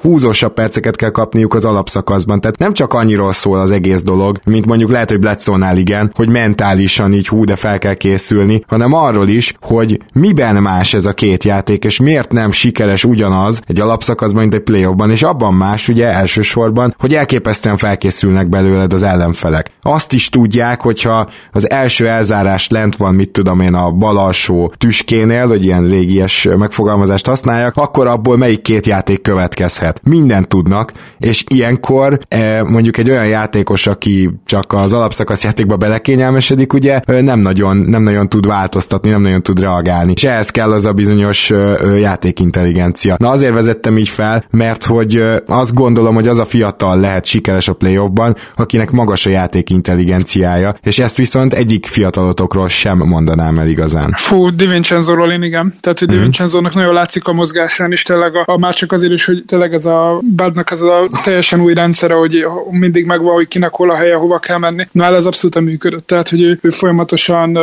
húzósabb perceket kell kapniuk az alapszakaszban. Tehát nem csak annyiról szól az egész dolog, mint mondjuk lehet, hogy Bledsoe-nál igen, hogy mentálisan így hú, de fel kell készülni, hanem arról is, hogy miben más ez a két játék, és miért nem sikeres ugyanaz egy alapszakaszban, mint egy playoffban, és abban más ugye elsősorban, hogy elképesztően felkészülnek belőled az ellenfelek. Azt is tudják, hogyha az első elzárás lent van, mit tudom én, a bal alsó tüskénél, hogy ilyen régies megfogalmazás alapszakaszt használják, akkor abból melyik két játék következhet. Mindent tudnak, és ilyenkor e, mondjuk egy olyan játékos, aki csak az alapszakasz játékba belekényelmesedik, ugye nem nagyon, nem nagyon tud változtatni, nem nagyon tud reagálni. És ehhez kell az a bizonyos játékintelligencia. Na azért vezettem így fel, mert hogy azt gondolom, hogy az a fiatal lehet sikeres a playoffban, akinek magas a játékintelligenciája, és ezt viszont egyik fiatalotokról sem mondanám el igazán. Fú, Divincenzo-ról én igen. Tehát, hogy mm-hmm. Divincenzo-nak nagyon látszik a mozgásán is, tényleg a, a, már csak azért is, hogy tényleg ez a Badnak ez a teljesen új rendszere, hogy mindig megvan, hogy kinek hol a helye, hova kell menni. Na, ez abszolút működött. Tehát, hogy ő, ő folyamatosan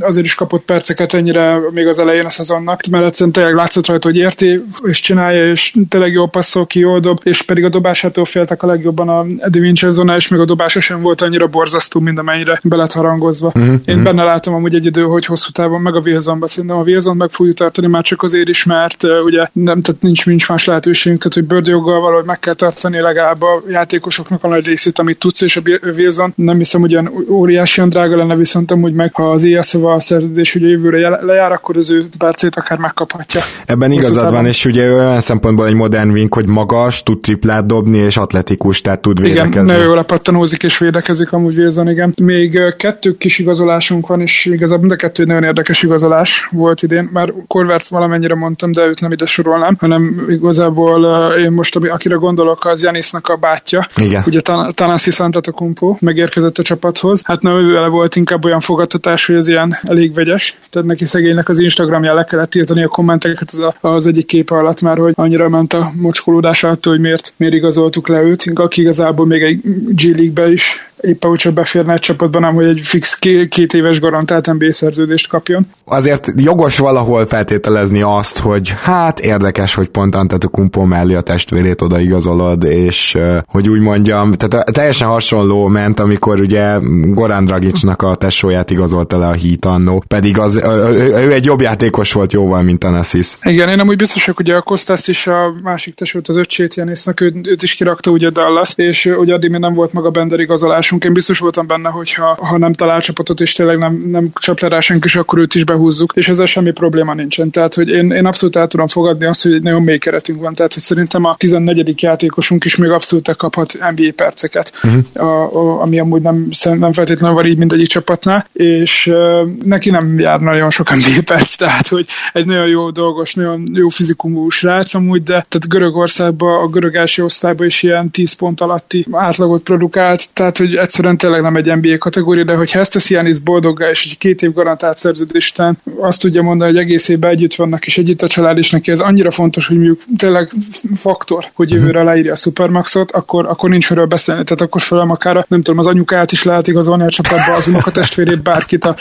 azért is kapott perceket ennyire még az elején a szezonnak, mert egyszerűen tényleg látszott rajta, hogy érti, és csinálja, és tényleg jó passzol ki, jól dob, és pedig a dobásától féltek a legjobban a Eddie Vincenzo és még a dobása sem volt annyira borzasztó, mint amennyire be lett harangozva. Mm-hmm. Én benne látom amúgy egy idő, hogy hosszú távon meg a Wilsonba szerintem a Wilson meg fogjuk tartani már csak azért is, mert uh, ugye nem, tehát nincs, nincs más lehetőségünk, tehát hogy bőrjoggal valahogy meg kell tartani legalább a játékosoknak a nagy részét, amit tudsz, és a Wilson nem hiszem, hogy olyan óriásian drága lenne, viszont amúgy meg ha az ESZ-val a szerződés ugye jövőre lejár, akkor az ő percét akár megkaphatja. Ebben igazad van, és ugye olyan szempontból egy modern wing, hogy magas, tud triplát dobni, és atletikus, tehát tud védekezni. Igen, nagyon jól lepattanózik és védekezik amúgy Wilson, igen. Még kettő kis igazolásunk van, és igazából mind a kettő nagyon érdekes igazolás volt idén. Már Korvert valamennyire mondtam, de őt nem ide sorolnám, hanem igazából én most, akire gondolok, az Janisnak a bátyja. Igen. Ugye Tanasi Santatakumpo megérkezett a csapathoz. Hát nem ő volt inkább olyan fogadtatás, hogy ez ilyen elég vegyes. Tehát neki szegénynek az Instagramján le kellett tiltani a kommenteket az, a, az egyik kép alatt már, hogy annyira ment a mocskolódás attól, hogy miért, miért igazoltuk le őt. Aki igazából még egy G League-be is épp ahogy csak beférne egy csapatban, nem, hogy egy fix két éves garantált NBA szerződést kapjon. Azért jogos valahol feltételezni azt, hogy hát érdekes, hogy pont Antetokumpo mellé a testvérét odaigazolod, és hogy úgy mondjam, tehát teljesen hasonló ment, amikor ugye Goran Dragicsnak a tesóját igazolta le a Heat annó, pedig az, ő, egy jobb játékos volt jóval, mint Anasis. Igen, én amúgy biztos, hogy a Kostaszt is a másik tesót, az öccsét Janisnak, őt, őt is kirakta ugye Dallas, és ugye addig még nem volt maga Bender igazolás futásunk. Én biztos voltam benne, hogy ha, ha nem talál csapatot, és tényleg nem, nem csap le rá senki, és akkor őt is behúzzuk, és ezzel semmi probléma nincsen. Tehát, hogy én, én abszolút el tudom fogadni azt, hogy egy nagyon mély keretünk van. Tehát, hogy szerintem a 14. játékosunk is még abszolút kaphat NBA perceket, uh-huh. a, a, ami amúgy nem, nem feltétlenül van így mindegyik csapatnál, és uh, neki nem jár nagyon sok NBA perc, tehát, hogy egy nagyon jó dolgos, nagyon jó fizikumú srác amúgy, de tehát Görögországban, a görög első osztályban is ilyen 10 pont alatti átlagot produkált, tehát, hogy egyszerűen tényleg nem egy NBA kategória, de hogyha ezt teszi Janis boldoggá, és egy két év garantált szerződés után azt tudja mondani, hogy egész évben együtt vannak, és együtt a család, és neki ez annyira fontos, hogy mondjuk tényleg faktor, hogy mhm. jövőre leírja a Supermaxot, akkor, akkor nincs miről beszélni. Tehát akkor felem akár, nem tudom, az anyukát is lehet igazolni a csapatba, az unokatestvérét, bárkit, a,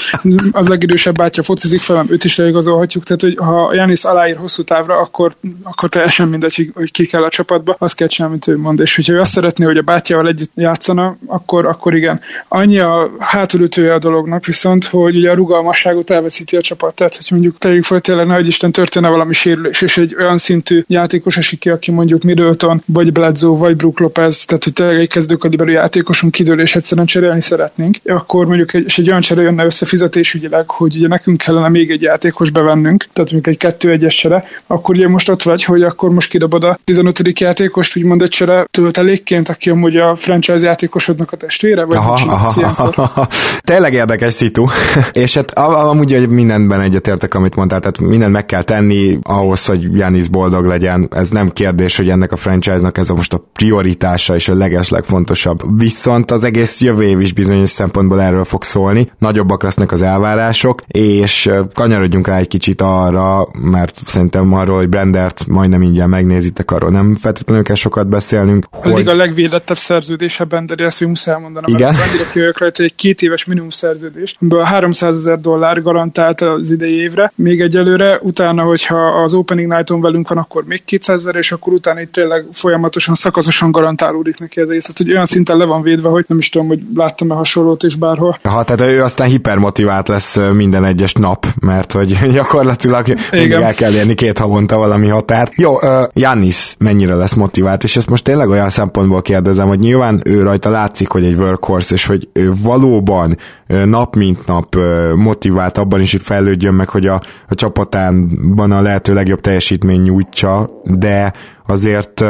az legidősebb bátyja focizik felem, őt is leigazolhatjuk. Tehát, hogy ha Janis aláír hosszú távra, akkor, akkor teljesen mindegy, hogy ki kell a csapatba, azt kell csinálni, amit ő mond. És hogyha ő azt szeretné, hogy a bátyjával együtt játszana, akkor, akkor igen. Annyi a hátulütője a dolognak viszont, hogy ugye a rugalmasságot elveszíti a csapat. Tehát, hogy mondjuk tegyük fel, tényleg nagy Isten történne valami sérülés, és egy olyan szintű játékos esik ki, aki mondjuk Middleton, vagy Bledsoe, vagy Brook Lopez, tehát hogy tényleg egy kezdőkaliberű játékosunk kidől, és egyszerűen cserélni szeretnénk, akkor mondjuk egy, és egy olyan csere jönne össze fizetésügyileg, hogy ugye nekünk kellene még egy játékos bevennünk, tehát mondjuk egy kettő egyes csere, akkor ugye most ott vagy, hogy akkor most kidobod a 15. játékost, úgymond egy csere töltelékként, aki amúgy a franchise játékosodnak a testvére, vagy aha, aha, aha. Tényleg érdekes szitu. és hát amúgy hogy mindenben egyetértek, amit mondtál, tehát mindent meg kell tenni ahhoz, hogy Janis boldog legyen. Ez nem kérdés, hogy ennek a franchise-nak ez a most a prioritása és a leges legfontosabb. Viszont az egész jövő év is bizonyos szempontból erről fog szólni. Nagyobbak lesznek az elvárások, és kanyarodjunk rá egy kicsit arra, mert szerintem arról, hogy Brendert majdnem ingyen megnézitek, arról nem feltétlenül kell sokat beszélnünk. Hogy... a legvédettebb szerződése Bender, ezt muszáj elmondanom. Igen? annyira kijövök rajta, egy két éves minimum szerződés, amiből 300 ezer dollár garantált az idei évre, még egyelőre, utána, hogyha az Opening Night-on velünk van, akkor még 200 ezer, és akkor utána itt tényleg folyamatosan, szakaszosan garantálódik neki ez egész. Tehát, hogy olyan szinten le van védve, hogy nem is tudom, hogy láttam-e hasonlót is bárhol. Ha, tehát ő aztán hipermotivált lesz minden egyes nap, mert hogy gyakorlatilag mindig el kell érni két havonta valami határt. Jó, uh, mennyire lesz motivált, és ezt most tényleg olyan szempontból kérdezem, hogy nyilván ő rajta látszik, hogy egy workhorse, és hogy valóban nap mint nap motivált abban is, hogy fejlődjön meg, hogy a, a csapatánban a lehető legjobb teljesítmény nyújtsa, de azért,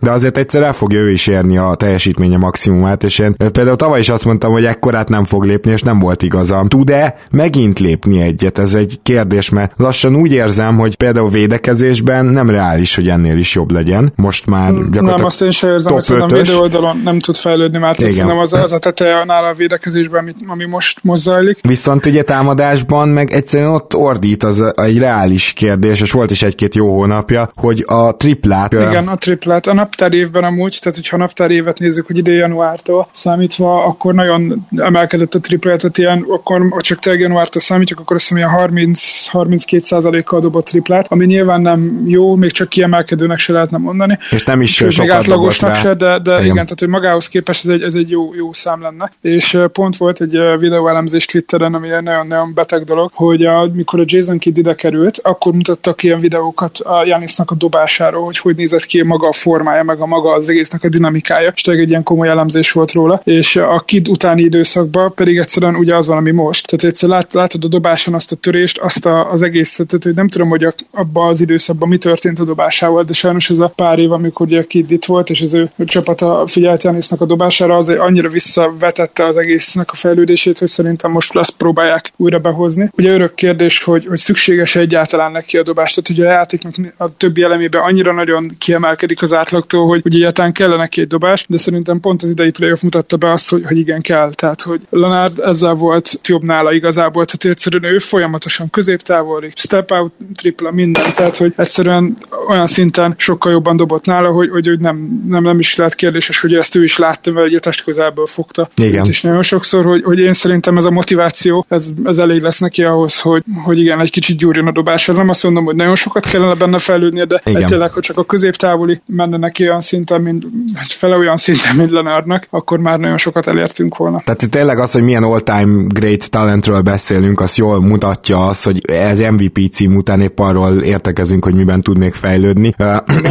de azért egyszer el fogja ő is érni a teljesítménye maximumát, és én például tavaly is azt mondtam, hogy ekkorát nem fog lépni, és nem volt igazam. Tud-e megint lépni egyet? Ez egy kérdés, mert lassan úgy érzem, hogy például védekezésben nem reális, hogy ennél is jobb legyen. Most már gyakorlatilag Nem, azt én sem érzem, hogy szerintem védő oldalon nem tud fejlődni, mert szerintem az, az a teteje nála a védekezésben, ami most, most zajlik. Viszont ugye támadásban meg egyszerűen ott ordít az egy reális kérdés, és volt is egy-két jó hónapja, hogy a triplát igen, a triplet. A naptár évben amúgy, tehát hogyha a naptár évet nézzük, hogy idén januártól számítva, akkor nagyon emelkedett a triplet, tehát ilyen, akkor csak tényleg januártól számítjuk, akkor azt hiszem ilyen 30-32 kal dobott triplet, ami nyilván nem jó, még csak kiemelkedőnek se lehetne mondani. És nem is Sőt, sokat átlagosnak se, de, de igen. igen, tehát hogy magához képest ez egy, ez egy jó, jó szám lenne. És pont volt egy videóelemzés Twitteren, ami egy nagyon-nagyon beteg dolog, hogy a, mikor a Jason Kidd ide került, akkor mutattak ilyen videókat a Janisnak a dobásáról, hogy hogy nézett ki maga a formája, meg a maga az egésznek a dinamikája, és tényleg egy ilyen komoly elemzés volt róla, és a kid utáni időszakban pedig egyszerűen ugye az van, ami most. Tehát egyszer lát, látod a dobáson azt a törést, azt a, az egészet, tehát hogy nem tudom, hogy abban az időszakban mi történt a dobásával, de sajnos ez a pár év, amikor ugye a kid itt volt, és az ő csapata figyelt Janisnak a dobására, az annyira visszavetette az egésznek a fejlődését, hogy szerintem most azt próbálják újra behozni. Ugye örök kérdés, hogy, hogy szükséges egyáltalán neki a dobás, tehát ugye a játéknak a többi elemében annyira nagyon kiemelkedik az átlagtól, hogy, hogy egyáltalán kellene két dobás, de szerintem pont az idei playoff mutatta be azt, hogy, hogy igen kell. Tehát, hogy Leonard ezzel volt jobb nála igazából, tehát egyszerűen ő folyamatosan középtávoli, step out, tripla, minden, tehát, hogy egyszerűen olyan szinten sokkal jobban dobott nála, hogy, hogy, hogy nem, nem, nem is lehet kérdéses, hogy ezt ő is látta, mert ugye test közelből fogta. Igen. És nagyon sokszor, hogy, hogy én szerintem ez a motiváció, ez, ez elég lesz neki ahhoz, hogy, hogy igen, egy kicsit gyúrjon a dobásra. Nem azt mondom, hogy nagyon sokat kellene benne fejlődnie, de egyébként, hogy csak a közép középtávoli menne neki olyan szinten, mint, hát fele olyan szinten, mint Lenardnak, akkor már nagyon sokat elértünk volna. Tehát tényleg az, hogy milyen all-time great talentről beszélünk, az jól mutatja az, hogy ez MVP cím után épp arról értekezünk, hogy miben tud még fejlődni.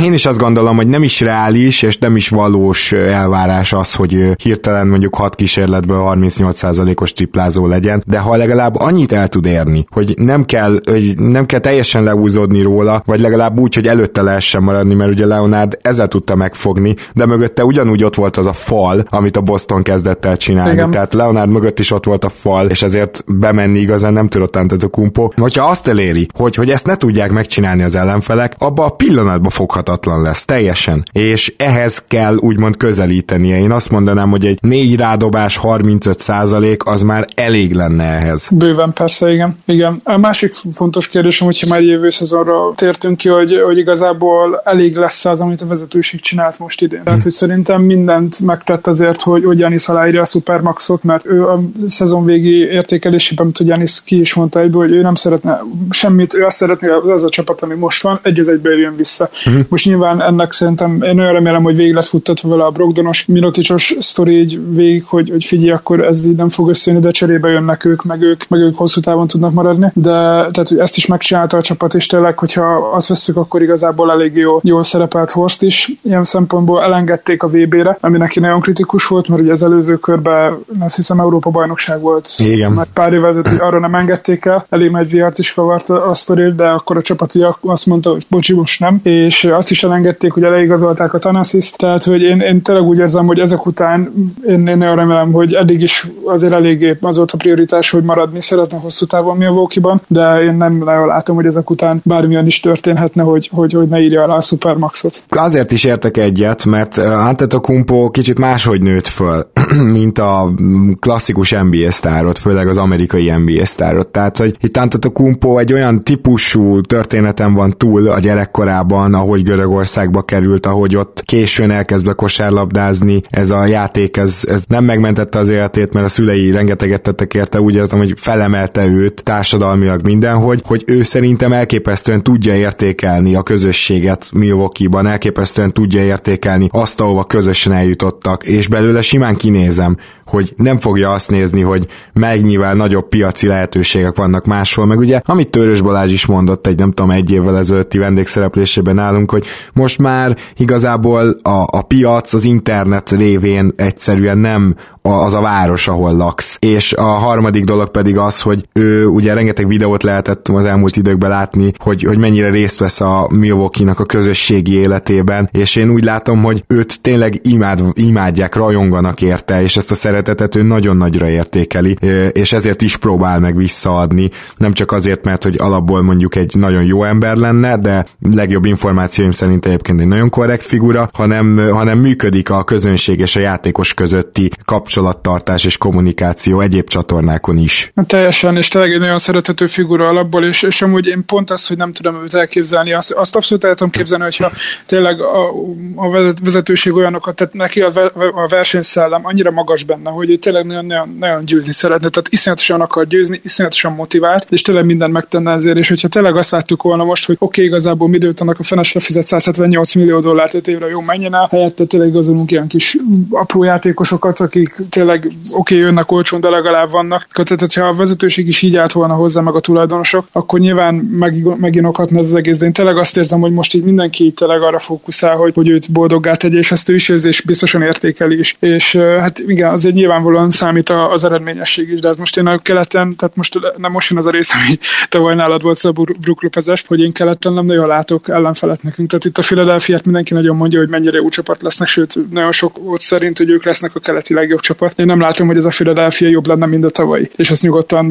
Én is azt gondolom, hogy nem is reális, és nem is valós elvárás az, hogy hirtelen mondjuk 6 kísérletből 38%-os triplázó legyen, de ha legalább annyit el tud érni, hogy nem kell, hogy nem kell teljesen leúzódni róla, vagy legalább úgy, hogy előtte lehessen maradni, mert ugye Leonard ezzel tudta megfogni, de mögötte ugyanúgy ott volt az a fal, amit a Boston kezdett el csinálni. Igen. Tehát Leonard mögött is ott volt a fal, és ezért bemenni igazán nem tudott Antetokumpo. Hogyha azt eléri, hogy, hogy ezt ne tudják megcsinálni az ellenfelek, abba a pillanatban foghatatlan lesz, teljesen. És ehhez kell úgymond közelítenie. Én azt mondanám, hogy egy négy rádobás 35 százalék az már elég lenne ehhez. Bőven persze, igen. igen. A másik fontos kérdésem, hogyha már jövő szezonra tértünk ki, hogy, hogy igazából elég lesz az, amit a vezetőség csinált most idén. Tehát, hogy szerintem mindent megtett azért, hogy, hogy Janis aláírja a Supermaxot, mert ő a szezon végi értékelésében, amit Janis ki is mondta egyből, hogy ő nem szeretne semmit, ő azt szeretné, az az a csapat, ami most van, egy az egybe jön vissza. Uh-huh. Most nyilván ennek szerintem én olyan remélem, hogy végig lett futtatva vele a Brogdonos, Miroticsos sztori így végig, hogy, hogy figyelj, akkor ez így nem fog összejönni, de cserébe jönnek ők, meg ők, meg ők hosszú távon tudnak maradni. De tehát, hogy ezt is megcsinálta a csapat, és tényleg, hogyha azt veszük, akkor igazából elég jó, jól szerepelt Horst is. Ilyen szempontból elengedték a VB-re, ami neki nagyon kritikus volt, mert ugye az előző körben azt hiszem Európa bajnokság volt. Igen. Mert pár évvel arra nem engedték el. Elég nagy viart is kavart a sztori, de akkor a csapat ugye azt mondta, hogy bocsi, most nem. És azt is elengedték, hogy leigazolták a Tanasis, tehát hogy én, én tényleg úgy érzem, hogy ezek után én, én nagyon remélem, hogy eddig is azért eléggé az volt a prioritás, hogy maradni szeretne hosszú távon Milwaukee-ban, de én nem nagyon látom, hogy ezek után bármilyen is történhetne, hogy, hogy, hogy ne írja alá a Supermaxot. Azért is értek egyet, mert Antetokumpo kicsit máshogy nőtt föl, mint a klasszikus NBA sztárot, főleg az amerikai NBA sztárot. Tehát, hogy itt Antetokumpo egy olyan típusú történetem van túl a gyerekkorában, ahogy Görögországba került, ahogy ott későn elkezd be kosárlabdázni, ez a játék, ez, ez nem megmentette az életét, mert a szülei rengeteget tettek érte, úgy értem, hogy felemelte őt társadalmilag mindenhogy, hogy ő szerintem elképesztően tudja értékelni a közösséget Milwaukee-ban, elképesztően tudja értékelni azt, ahova közösen eljutottak, és belőle simán kinézem, hogy nem fogja azt nézni, hogy megnyivel nagyobb piaci lehetőségek vannak máshol, meg ugye, amit Törös Balázs is mondott egy nem tudom, egy évvel ezelőtti vendégszereplésében nálunk, hogy most már igazából a, a piac az internet révén egyszerűen nem az a város, ahol laksz. És a harmadik dolog pedig az, hogy ő ugye rengeteg videót lehetett az elmúlt időkben látni, hogy, hogy mennyire részt vesz a Milwaukee-nak a közösségi életében, és én úgy látom, hogy őt tényleg imád, imádják, rajonganak érte, és ezt a szeretetet ő nagyon nagyra értékeli, és ezért is próbál meg visszaadni, nem csak azért, mert hogy alapból mondjuk egy nagyon jó ember lenne, de legjobb információim szerint egyébként egy nagyon korrekt figura, hanem, hanem működik a közönség és a játékos közötti kapcsolattartás és kommunikáció egyéb csatornákon is. Teljesen, és tényleg egy nagyon szerethető figura alapból, és, és amúgy én pont azt, hogy nem tudom őt elképzelni, azt, azt abszolút el tudom képzelni, hogyha tényleg a, a vezetőség olyanokat, tehát neki a, a versenyszellem annyira magas benne, hogy ő tényleg nagyon, nagyon, nagyon győzni szeretne, tehát iszonyatosan akar győzni, iszonyatosan motivált, és tényleg minden megtenne ezért, és hogyha tényleg azt láttuk volna most, hogy oké, okay, igazából annak a fenesre fizet 178 millió dollárt 5 évre jó menjen el, helyette tényleg igazolunk ilyen kis apró játékosokat, akik tényleg oké, okay, jönnek olcsón, de legalább vannak. Tehát, hogyha a vezetőség is így állt volna hozzá, meg a tulajdonosok, akkor nyilván meg, meginokhatna ez az egész. De én tényleg azt érzem, hogy most így mindenki tényleg arra fókuszál, hogy, hogy őt boldoggá tegye, és ezt ő is érzi, és biztosan értékeli is. És hát igen, azért nyilvánvalóan számít az eredményesség is, de hát most én a keleten, tehát most nem most jön az a rész, ami tavaly nálad volt a Brook Lopezes, hogy én keleten nem nagyon látok ellenfelet nekünk. Tehát itt a philadelphia mindenki nagyon mondja, hogy mennyire jó csapat lesznek, sőt, nagyon sok ott szerint, hogy ők lesznek a keleti legjobb csapat. Én nem látom, hogy ez a Philadelphia jobb lenne, mint a tavalyi. És azt nyugodtan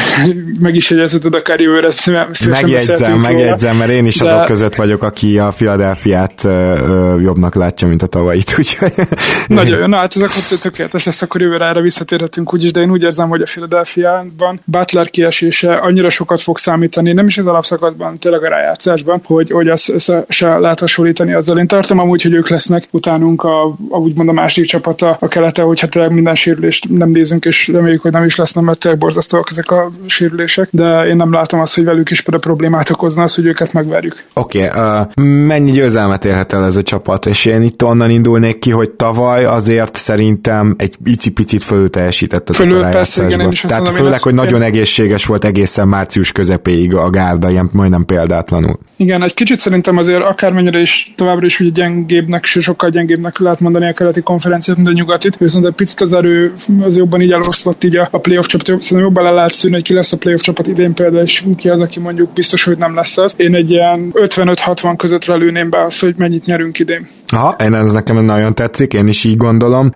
meg is jegyezheted akár jövőre. Megjegyzem, megjegyzem, mert én is de... azok között vagyok, aki a Philadelphia-t jobbnak látja, mint a tavalyit. Úgyhogy... Nagyon jó, na hát ez akkor tökéletes lesz, akkor jövőre erre visszatérhetünk úgyis, de én úgy érzem, hogy a Philadelphia-ban Butler kiesése annyira sokat fog számítani, nem is az alapszakaszban, tényleg a rájátszásban, hogy, hogy azt se lehet hasonlítani azzal. Én tartom amúgy, hogy ők lesznek utánunk a, a úgymond a második csapata a kelete, hogyha tényleg minden sérülést nem nézünk, és reméljük, hogy nem is lesznek, mert tényleg borzasztóak ezek a sérülések, de én nem látom azt, hogy velük is például problémát okozna az, hogy őket megverjük. Oké, okay, uh, mennyi győzelmet érhet el ez a csapat, és én itt onnan indulnék ki, hogy tavaly azért szerintem egy icipicit fölül teljesített az fölül, a persze, igen, Tehát mondom, főleg, hogy nagyon én... egészséges volt egészen március közepéig a gárda, ilyen majdnem példátlanul. Igen, egy kicsit szerintem azért akármennyire is továbbra is ugye gyengébbnek, sokkal gyengébbnek lehet mondani a keleti konferenciát, mint a nyugatit, viszont egy picit az erő az jobban így eloszlott így a, a playoff csapat, szerintem jobban le lehet szűrni, hogy ki lesz a playoff csapat idén például, és ki az, aki mondjuk biztos, hogy nem lesz az. Én egy ilyen 55-60 között lőném be azt, hogy mennyit nyerünk idén. Aha, én ez nekem nagyon tetszik, én is így gondolom.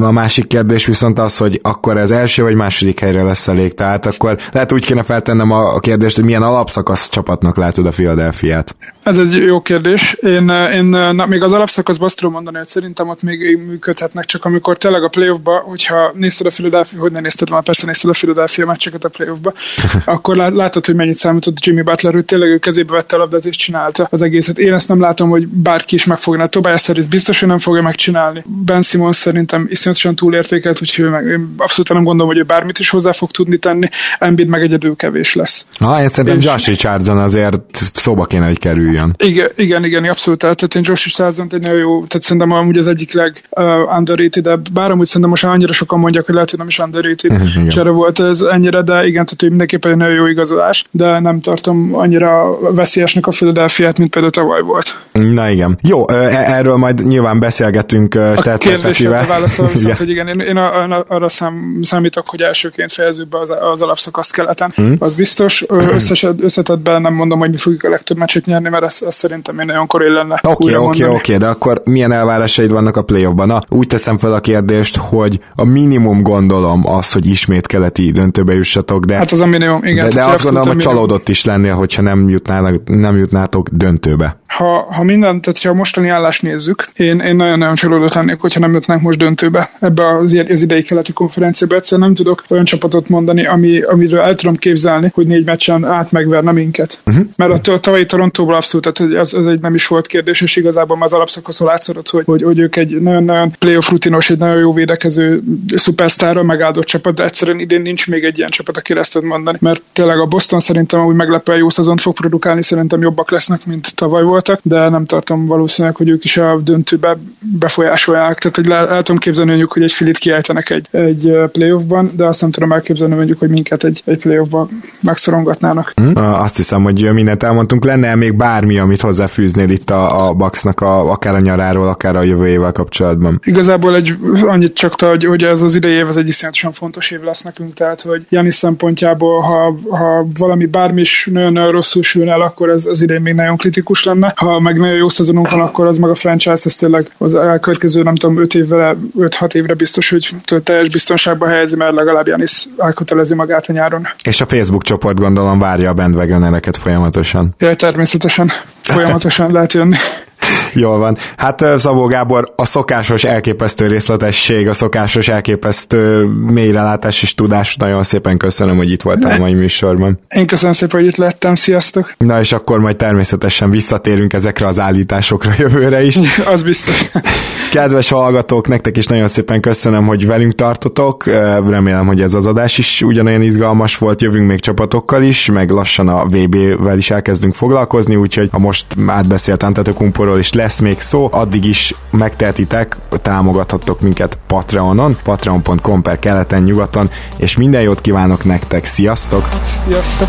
A másik kérdés viszont az, hogy akkor ez első vagy második helyre lesz elég. Tehát akkor lehet úgy kéne feltennem a kérdést, hogy milyen alapszakasz csapatnak látod a Philadelphia-t. Ez egy jó kérdés. Én, én na, még az alapszakaszban azt tudom mondani, hogy szerintem ott még működhetnek, csak amikor tényleg a playoffba, hogyha nézted a Philadelphia, hogy ne nézted már, persze nézted a Philadelphia meccseket a playoffba, akkor látod, hogy mennyit számított Jimmy Butler, hogy tényleg ő kezébe vette a labdát és csinálta az egészet. Én ezt nem látom, hogy bárki is megfogna. Tobias Harris biztos, hogy nem fogja megcsinálni. Ben Simmons szerintem iszonyatosan túlértékelt, úgyhogy meg, én abszolút nem gondolom, hogy ő bármit is hozzá fog tudni tenni. Embiid meg egyedül kevés lesz. Ha, én szerintem és... Josh Richardson azért szóba kéne, hogy kerüljön. Igen, igen, igen abszolút. Tehát én Josh Richardson egy nagyon jó, tehát szerintem amúgy az egyik leg uh, underrated bár amúgy szerintem most annyira sokan mondják, hogy lehet, hogy nem is underrated csere volt ez ennyire, de igen, tehát ő mindenképpen egy nagyon jó igazolás, de nem tartom annyira veszélyesnek a Philadelphia-t, mint például tavaly volt. Na igen. Jó, e, erről majd nyilván beszélgetünk A kérdésre válaszolom viszont, hogy igen, én, én arra szám, számítok, hogy elsőként fejezzük be az, az alapszakasz keleten. Mm. Az biztos. Összeset, összetetben nem mondom, hogy mi fogjuk a legtöbb meccset nyerni, mert ez, ez szerintem én nagyon koré lenne. Oké, oké, oké, de akkor milyen elvárásaid vannak a playoffban? Na, úgy teszem fel a kérdést, hogy a minimum gondolom az, hogy ismét keleti döntőbe jussatok, de... Hát az a minimum, igen. De, de azt gondolom, hogy csalódott is lennél, hogyha nem, jutnának, nem jutnátok döntőbe. Ha, ha minden, tehát ha mostani állást nézzük, én, én nagyon-nagyon csalódott lennék, hogyha nem jutnánk most döntőbe ebbe az, az idei keleti konferenciába. Egyszerűen nem tudok olyan csapatot mondani, ami, amiről el tudom képzelni, hogy négy meccsen át megverne minket. Uh-huh. Mert a, a tavalyi Torontóból abszolút, tehát ez, ez egy nem is volt kérdés, és igazából az alapszakaszon látszott, hogy, hogy, hogy ők egy nagyon-nagyon playoff rutinos, egy nagyon jó védekező szupersztárra megáldott csapat, de egyszerűen idén nincs még egy ilyen csapat, aki ezt tud mondani. Mert tényleg a Boston szerintem úgy meglepően jó szezont fog produkálni, szerintem jobbak lesznek, mint tavaly voltak, de nem tartom valószínűleg, hogy ők is a döntőbe befolyásolják. Tehát hogy el, el tudom képzelni mondjuk, hogy egy filit kiejtenek egy, egy playoffban, de azt nem tudom elképzelni mondjuk, hogy minket egy, egy playoffban megszorongatnának. Hmm. Azt hiszem, hogy mindent elmondtunk. Lenne még bármi, amit hozzáfűznél itt a, a Bucksnak a, akár a nyaráról, akár a jövő évvel kapcsolatban? Igazából egy, annyit csak, hogy, hogy ez az idei év ez egy iszonyatosan fontos év lesz nekünk, tehát hogy Janis szempontjából, ha, ha valami bármi is nagyon rosszul sülne el, akkor ez az idén még nagyon kritikus lenne. Ha meg nagyon jó szezonunk van, akkor az meg a franchise, ez tényleg az elkövetkező, nem tudom, 5 évre, 5-6 évre biztos, hogy teljes biztonságban helyezi, mert legalább Janis elkötelezi magát a nyáron. És a Facebook csoport gondolom várja a bandwagonereket folyamatosan. Ja, természetesen. Folyamatosan lehet jönni. Jól van. Hát Szabó Gábor, a szokásos elképesztő részletesség, a szokásos elképesztő mélyrelátás és tudás, nagyon szépen köszönöm, hogy itt voltál a mai műsorban. Én köszönöm szépen, hogy itt lettem, sziasztok! Na és akkor majd természetesen visszatérünk ezekre az állításokra jövőre is. Az biztos. Kedves hallgatók, nektek is nagyon szépen köszönöm, hogy velünk tartotok. Remélem, hogy ez az adás is ugyanolyan izgalmas volt. Jövünk még csapatokkal is, meg lassan a VB-vel is elkezdünk foglalkozni, úgyhogy a most átbeszélt Antetokumporról is lesz még szó, addig is megtehetitek, támogathattok minket Patreonon, patreon.com per keleten nyugaton, és minden jót kívánok nektek, sziasztok! Sziasztok!